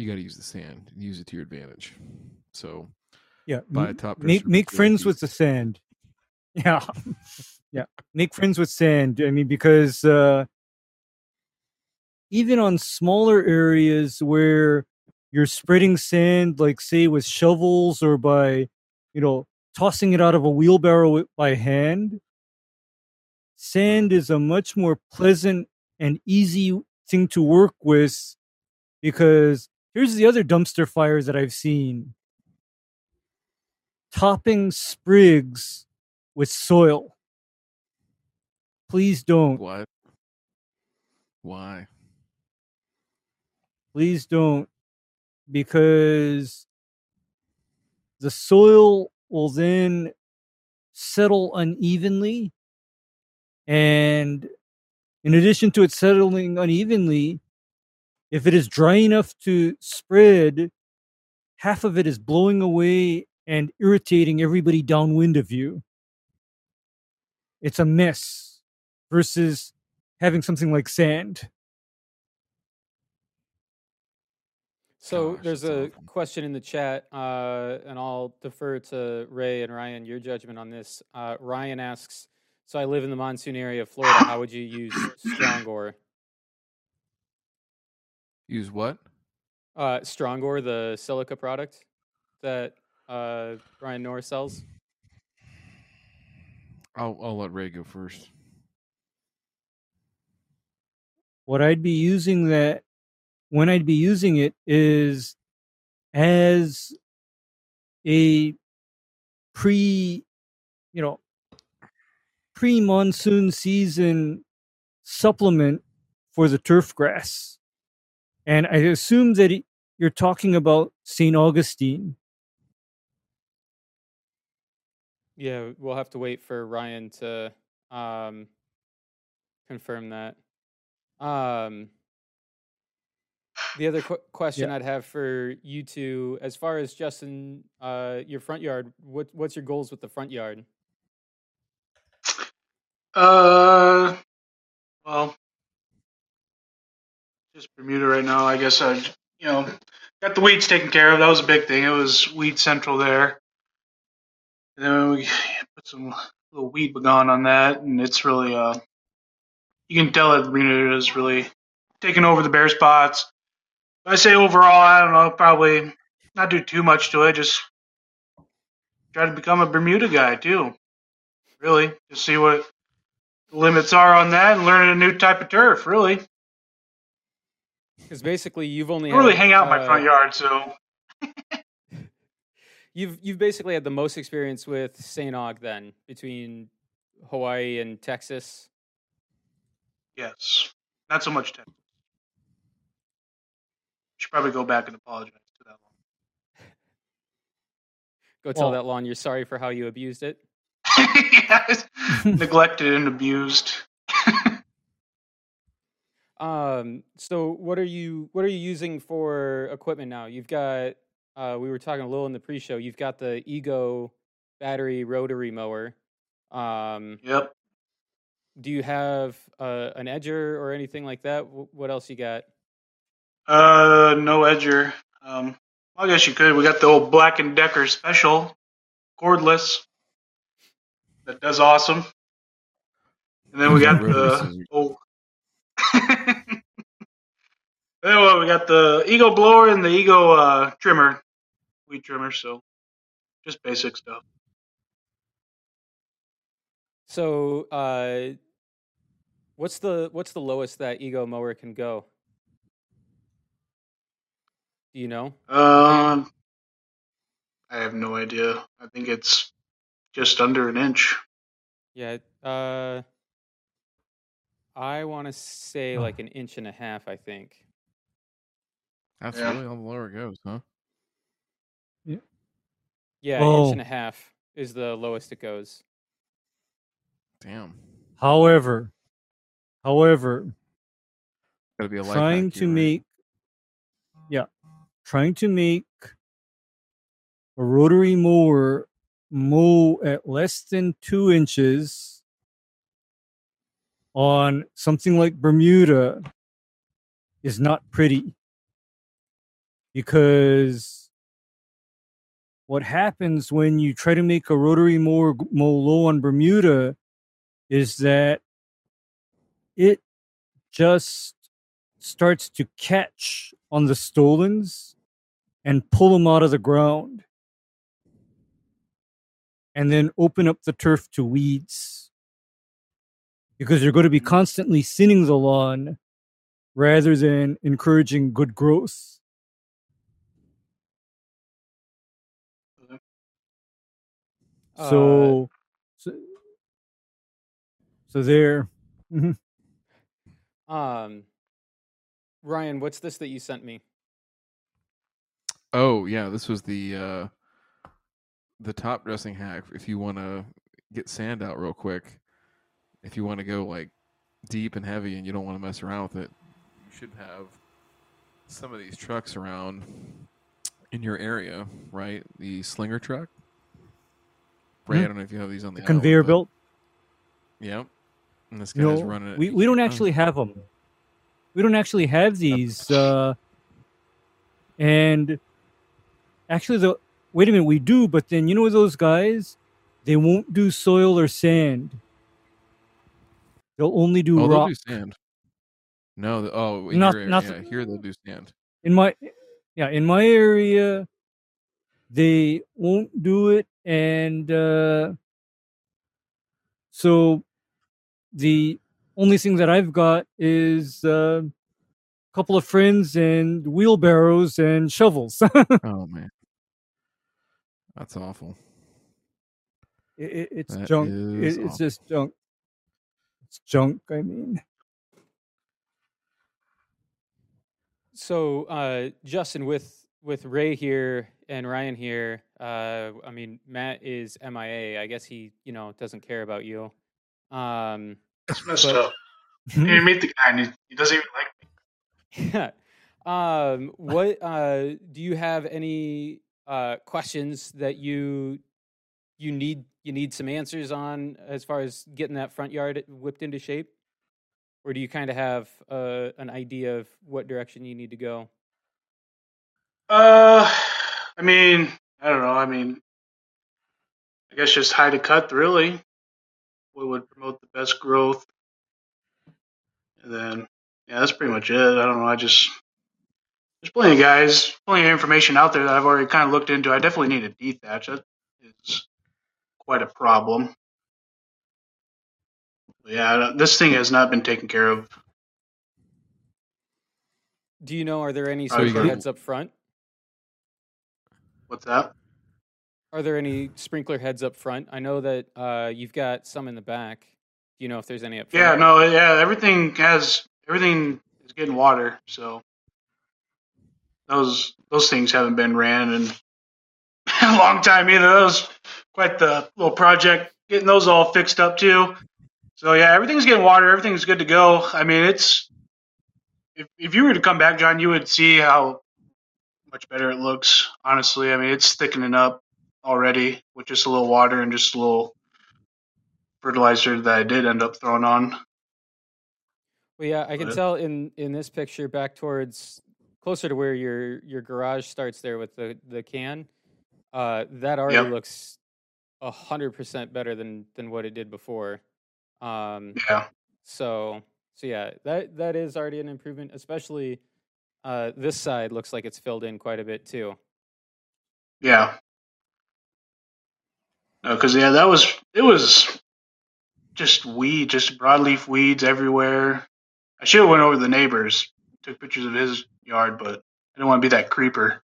you gotta use the sand and use it to your advantage. So, yeah buy a top make make friends with the sand. Yeah. Yeah make friends with sand i mean because uh even on smaller areas where you're spreading sand like say with shovels or by you know tossing it out of a wheelbarrow by hand sand is a much more pleasant and easy thing to work with because here's the other dumpster fires that i've seen topping sprigs with soil. Please don't. what? Why? Please don't. Because the soil will then settle unevenly. And in addition to it settling unevenly, if it is dry enough to spread, half of it is blowing away and irritating everybody downwind of you. It's a mess versus having something like sand. So Gosh, there's a awful. question in the chat, uh, and I'll defer to Ray and Ryan your judgment on this. Uh, Ryan asks, "So I live in the monsoon area of Florida. How would you use Strongor? Use what? Uh, Strongor, the silica product that uh, Brian Norris sells. I'll I'll let Ray go first. what I'd be using that when I'd be using it is as a pre, you know, pre monsoon season supplement for the turf grass. And I assume that you're talking about St. Augustine. Yeah, we'll have to wait for Ryan to um, confirm that. Um, the other qu- question Yeah. I'd have for you two, as far as Justin, uh, your front yard, what what's your goals with the front yard? Uh, well, just Bermuda right now. I guess I, you know, got the weeds taken care of. That was a big thing. It was weed central there. And then we put some little Weed B Gon on that, and it's really, uh, you can tell that Bermuda is really taking over the bare spots. I say overall, I don't know, probably not do too much to it. Just try to become a Bermuda guy too. Really, just see what the limits are on that and learning a new type of turf. Really, Because basically, you've only I don't really hang out in my uh, front yard, so You've you've basically had the most experience with St. Aug then between Hawaii and Texas. yes, not so much Texas. Should probably go back and apologize to that lawn. Go tell Well- that lawn you're sorry for how you abused it. yes. Neglected and abused. Um, so what are you what are you using for equipment now? You've got uh, we were talking a little in the pre-show. You've got the Ego battery rotary mower. Um, Yep. do you have uh, an edger or anything like that? Wh- What else you got? Uh, no edger. Um, I guess you could. We got the old Black and Decker special, cordless. That does awesome. And then we got the scissors. old. what, we got the Ego blower and the Ego uh, trimmer, weed trimmer. So, just basic stuff. So, uh, what's the what's the lowest that Ego mower can go? Do you know? Um, I have no idea. I think it's just under an inch. Yeah. Uh, I want to say like an inch and a half. I think. That's Yeah. really how the lower it goes, huh? Yeah, Yeah, Oh. inch and a half is the lowest it goes. Damn. However, however, Gotta be a trying to right? make yeah trying to make a rotary mower mow at less than two inches on something like bermuda is not pretty because what happens when you try to make a rotary mow low on bermuda is that it just starts to catch on the stolons and pull them out of the ground. And then open up the turf to weeds. Because you're going to be mm. constantly thinning the lawn rather than encouraging good growth Uh, so so, so there Mhm. um, Ryan, what's this that you sent me? Oh yeah, this was the uh the top dressing hack if you want to get sand out real quick. If you want to go like deep and heavy and you don't want to mess around with it, you should have some of these trucks around in your area, right? The slinger truck. Ray, I Mhm. don't know if you have these on the, the conveyor belt Yep. And this guy's know, running it. we, we don't actually have them we don't actually have these uh and actually the wait a minute we do but then you know those guys they won't do soil or sand they'll only do Oh, they'll rock do sand. No, oh, in Not- your area, nothing- yeah, here they'll do sand. in my yeah in my area they won't do it and uh so the only thing that I've got is uh, a couple of friends and wheelbarrows and shovels. Oh man, that's awful. It, it, it's That junk. It, it's awful. just junk. It's junk. I mean, So, uh, Justin, with with Ray here and Ryan here, uh, I mean, Matt is MIA. I guess he, you know, doesn't care about you. Um, That's messed But- up. You meet the guy and he, he doesn't even like me. um, what uh, do you have any uh, questions that you you need you need some answers on as far as getting that front yard whipped into shape, or do you kind of have uh, an idea of what direction you need to go? Uh, I mean, I don't know. I mean, I guess just high to cut really. What would promote the best growth? And then, yeah, that's pretty much it. I don't know. I just there's plenty of guys, plenty of information out there that I've already kind of looked into. I definitely need a dethatch. That is quite a problem. But yeah, this thing has not been taken care of. Do you know are there any So you sprinkler got- heads up front? What's that? Are there any sprinkler heads up front? I know that uh, you've got some in the back. Do you know if there's any up front? Yeah, no, yeah, everything has everything is getting water, so those those things haven't been ran in a long time either. That was quite the little project getting those all fixed up too. So yeah, everything's getting water, everything's good to go. I mean, it's if if you were to come back, John, you would see how much better it looks. Honestly, I mean, it's thickening up already with just a little water and just a little fertilizer that I did end up throwing on. Well, yeah, I can But- tell in in this picture back towards closer to where your your garage starts there with the the can. Uh, that already Yep. looks a hundred percent better than than what it did before. Um, Yeah. so so yeah, that that is already an improvement. Especially uh, this side looks like it's filled in quite a bit too. Yeah. No, because yeah, that was it was just weed, just broadleaf weeds everywhere. I should have went over to the neighbors, took pictures of his yard, but I didn't want to be that creeper.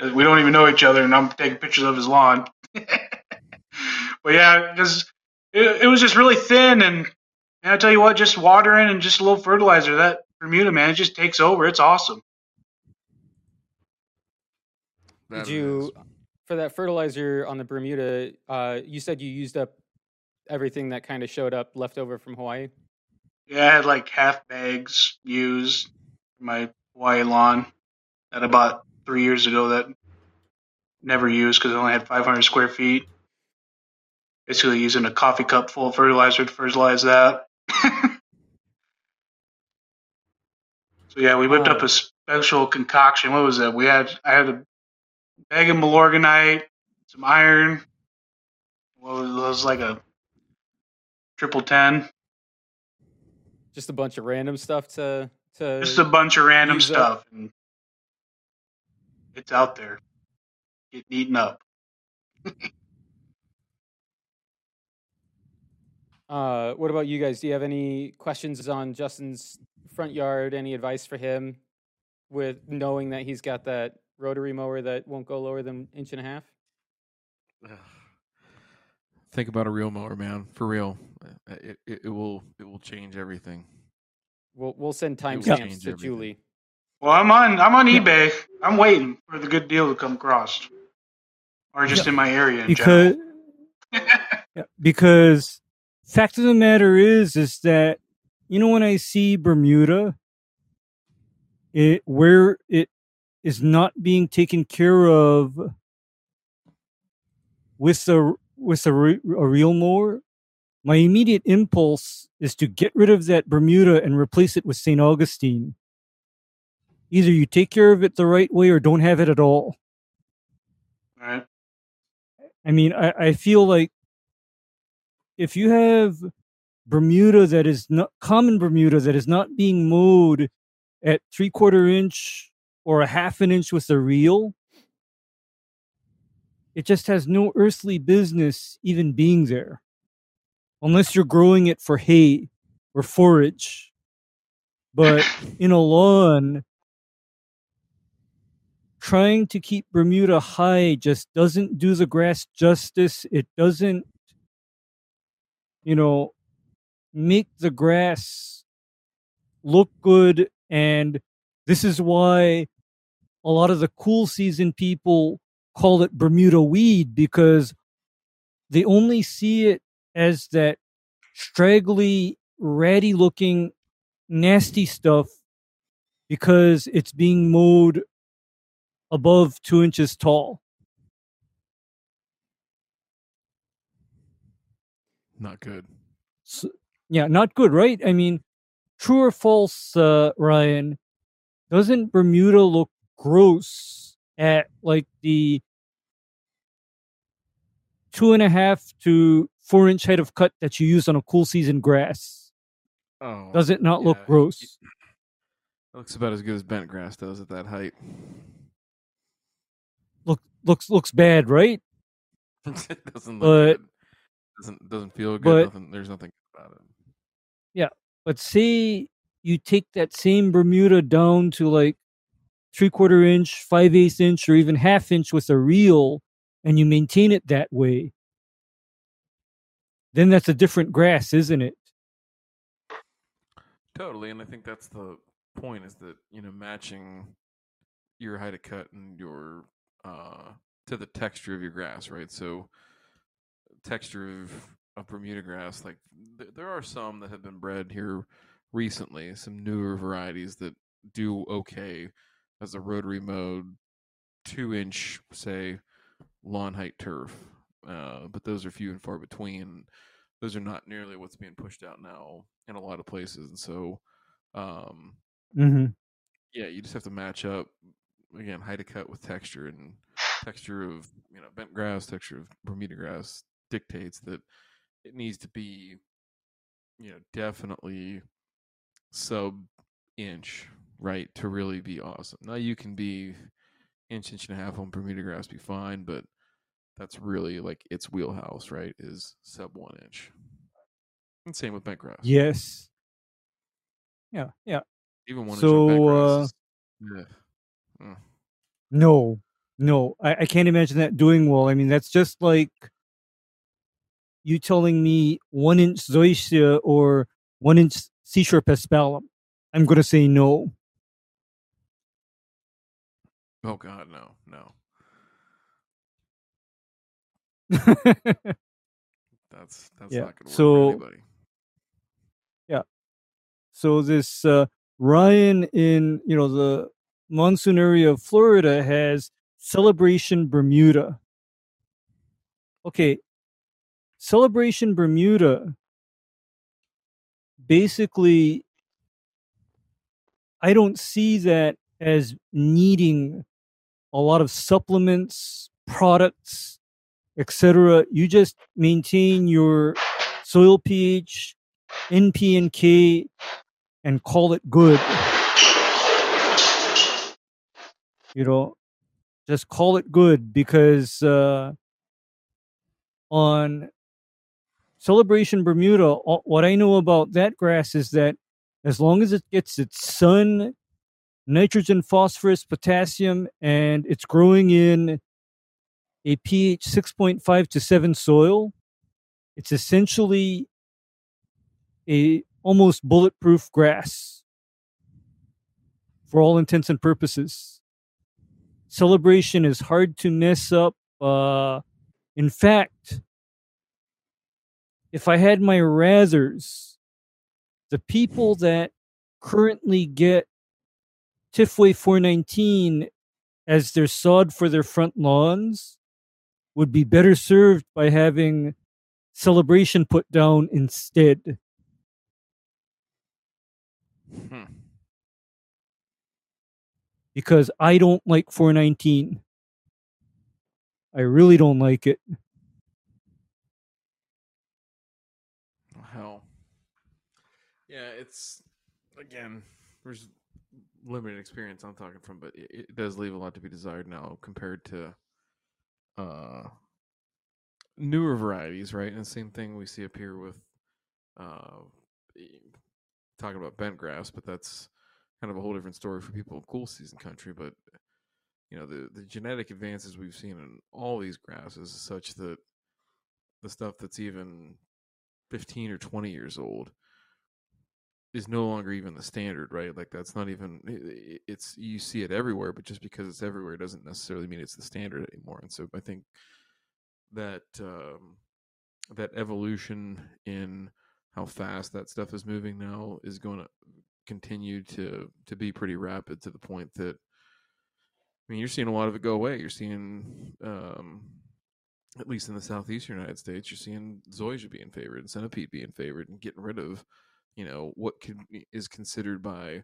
Uh, We don't even know each other, and I'm taking pictures of his lawn. but yeah, because it, it was just really thin, and, and I tell you what, just watering and just a little fertilizer, that Bermuda man, it just takes over. It's awesome. That Did you is. for that fertilizer on the Bermuda? Uh, you said you used up everything that kind of showed up left over from Hawaii. Yeah, I had like half bags used for my Hawaii lawn that I bought three years ago that never used because I only had 500 square feet. Basically, using a coffee cup full of fertilizer to fertilize that. so yeah, we whipped up Uh, a special concoction. What was that? We had I had a bag of Milorganite, some iron. What was, it was like a triple ten. Just a bunch of random stuff to to. just a bunch of random up. stuff and it's out there getting eaten up Uh, what about you guys? Do you have any questions on Justin's front yard? Any advice for him with knowing that he's got that rotary mower that won't go lower than inch and a half? Think about a reel mower, man. For real, Uh, it, it, it will it will change everything. We'll we'll send will timestamps to everything. Julie. well i'm on i'm on ebay i'm waiting for the good deal to come across or just in my area in because general. yeah, because fact of the matter is is that you know when I see Bermuda, it where it is not being taken care of with a with a, re- a reel mower, my immediate impulse is to get rid of that Bermuda and replace it with St. Augustine. Either you take care of it the right way or don't have it at all. right I mean, I, I feel like if you have Bermuda that is not common Bermuda that is not being mowed at three quarter inch or a half an inch with a reel, it just has no earthly business even being there. Unless you're growing it for hay or forage. But in a lawn, trying to keep Bermuda high just doesn't do the grass justice. It doesn't, you know, make the grass look good. And this is why a lot of the cool season people call it Bermuda weed because they only see it as that straggly, ratty looking, nasty stuff because it's being mowed above two inches tall. Not good. So, yeah, not good, right? I mean, true or false, uh, Ryan? Doesn't Bermuda look gross at like the two and a half to four inch height of cut that you use on a cool season grass? Oh, Does it not look gross? It looks about as good as bent grass does at that height. Look looks looks bad, right? it doesn't look But- good. Doesn't doesn't feel good. but- nothing, there's nothing about it. But say you take that same Bermuda down to like three quarter inch, five eighths inch, or even half inch with a reel, and you maintain it that way, then that's a different grass, isn't it? Totally, and I think that's the point is that you know matching your height of cut and your uh to the texture of your grass, right? So texture of, of Bermuda grass, like th- there are some that have been bred here recently, some newer varieties that do okay as a rotary mode, two inch, say, lawn height turf. Uh, but those are few and far between. Those are not nearly what's being pushed out now in a lot of places, and so um, Mm-hmm. yeah, you just have to match up again height of cut with texture and texture of you know bent grass, texture of Bermuda grass dictates that it needs to be you know definitely sub inch right to really be awesome. Now you can be inch inch and a half on Bermuda grass be fine, but that's really like its wheelhouse, right? Is sub one inch. And same with bent grass. Yes. Yeah, yeah. Even one inch on bent So, grass. uh, is- yeah. Mm. No, no, I, I can't imagine that doing well. I mean, that's just like you telling me one inch zoysia or one inch seashore paspalum. I'm going to say no. Oh God, no, no. That's that's Yeah, not going to work so- for anybody. Yeah. So this uh, Ryan in you know the monsoon area of Florida has Celebration Bermuda. Okay, Celebration Bermuda basically I don't see that as needing a lot of supplements, products, etc. You just maintain your soil pH, NP and K, and call it good. You know, just call it good because uh, on Celebration Bermuda, what I know about that grass is that as long as it gets its sun, nitrogen, phosphorus, potassium, and it's growing in a pH 6.5 to 7 soil, it's essentially a almost bulletproof grass for all intents and purposes. Celebration is hard to mess up. Uh, in fact, if I had my rathers, the people that currently get Tifway 419 as their sod for their front lawns would be better served by having celebration put down instead. Hmm. because I don't like 419. I really don't like it. Hell. Yeah, it's again. There's limited experience I'm talking from, but it, it does leave a lot to be desired now compared to uh newer varieties, right? And the same thing we see up here with uh talking about bent grass, but that's kind of a whole different story for people in cool season country. But you know, the the genetic advances we've seen in all these grasses is such that the stuff that's even 15 or 20 years old is no longer even the standard, right? Like that's not even it's you see it everywhere, but just because it's everywhere doesn't necessarily mean it's the standard anymore. And so I think that um, that evolution in how fast that stuff is moving now is going to continue to to be pretty rapid to the point that I mean you're seeing a lot of it go away. You're seeing um, at least in the southeastern United States, you're seeing zoysia being favored and centipede being favored and getting rid of you know what can, is considered by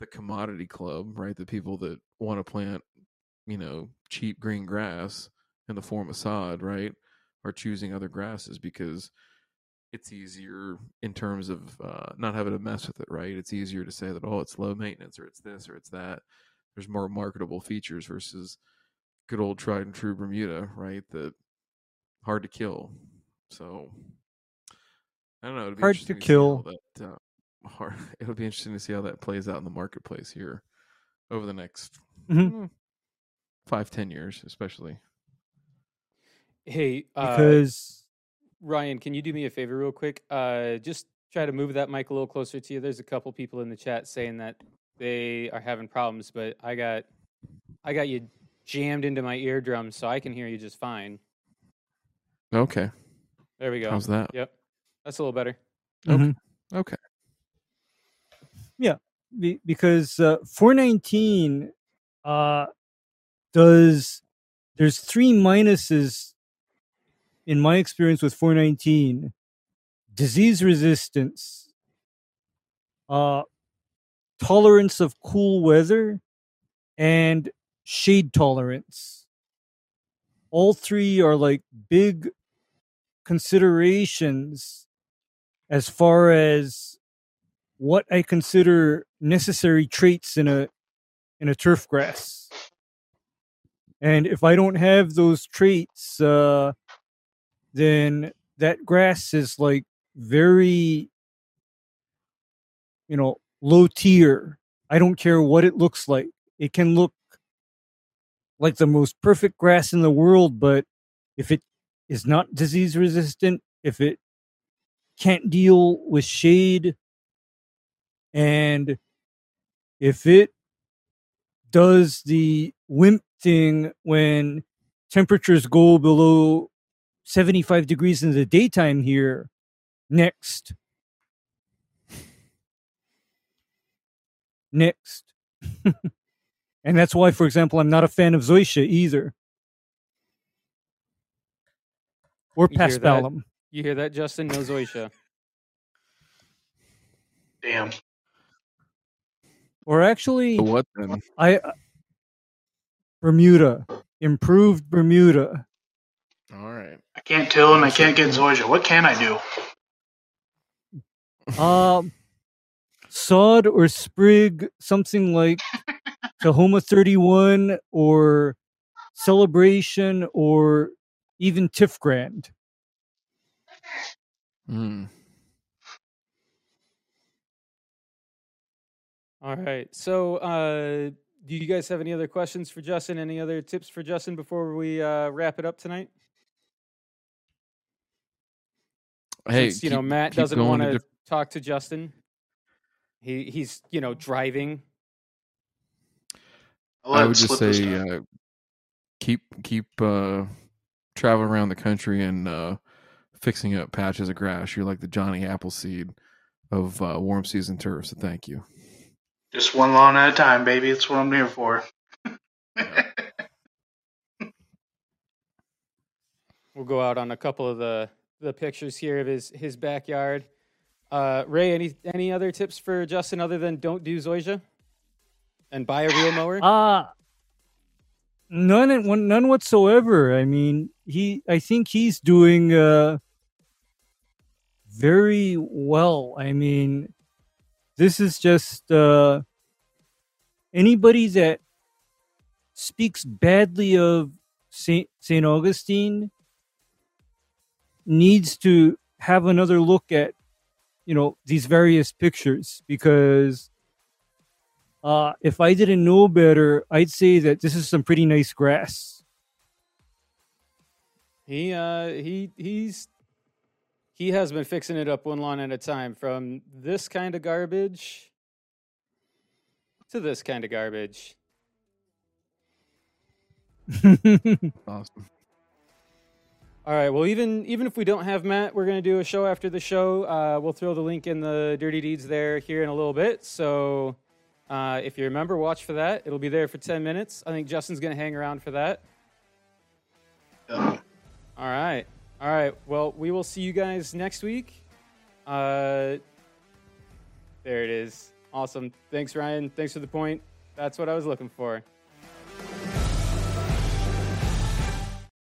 the commodity club, right? The people that want to plant, you know, cheap green grass in the form of sod, right, are choosing other grasses because it's easier in terms of uh, not having to mess with it, right? It's easier to say that oh, it's low maintenance or it's this or it's that. There's more marketable features versus good old tried and true Bermuda, right? That hard to kill. So I don't know. It'll hard to kill. To that, uh, hard, it'll be interesting to see how that plays out in the marketplace here over the next mm-hmm. Hmm, five, ten years, especially. Hey, uh, because Ryan, can you do me a favor real quick? Uh, just try to move that mic a little closer to you. There's a couple people in the chat saying that they are having problems, but I got I got you jammed into my eardrum so I can hear you just fine. Okay. There we go. How's that? Yep. That's a little better. Okay. Mm-hmm. Okay. Yeah, be, because uh, 419 uh, does there's three minuses in my experience with 419 disease resistance uh tolerance of cool weather and shade tolerance all three are like big considerations as far as what I consider necessary traits in a in a turf grass. And if I don't have those traits, uh, then that grass is like very, you know, low tier. I don't care what it looks like. It can look like the most perfect grass in the world, but if it is not disease resistant, if it can't deal with shade, and if it does the wimp thing when temperatures go below 75 degrees in the daytime here, next. Next. and that's why, for example, I'm not a fan of Zoysia either. Or Paspalum. You hear that, Justin? No Zoysia. Damn. Or actually, what then? I uh, Bermuda, improved Bermuda. All right. I can't till and I can't get Zoysia. What can I do? Um, sod or sprig, something like Tahoma 31 or Celebration or even TifGrand. Hmm. All right. So, uh, do you guys have any other questions for Justin? Any other tips for Justin before we uh, wrap it up tonight? Hey, Since, you keep, know, Matt doesn't want to talk to Justin. He he's you know driving. I would just say uh, keep keep uh, traveling around the country and uh, fixing up patches of grass. You're like the Johnny Appleseed of uh, warm season turf. So thank you. Just one lawn at a time, baby. That's what I'm here for. we'll go out on a couple of the the pictures here of his his backyard. Uh, Ray, any any other tips for Justin other than don't do zoysia and buy a reel mower? Uh none none whatsoever. I mean, he I think he's doing uh very well. I mean, this is just uh, anybody that speaks badly of Saint Saint Augustine needs to have another look at you know these various pictures because uh, if I didn't know better, I'd say that this is some pretty nice grass. He uh he he's he has been fixing it up one lawn at a time from this kind of garbage to this kind of garbage. Awesome. All right. Well, even even if we don't have Matt, we're gonna do a show after the show. Uh, we'll throw the link in the Dirty Deeds there here in a little bit. So uh, if you remember, watch for that. It'll be there for ten minutes. I think Justin's gonna hang around for that. All right. All right. Well, we will see you guys next week. Uh, there it is. Awesome. Thanks, Ryan. Thanks for the point. That's what I was looking for.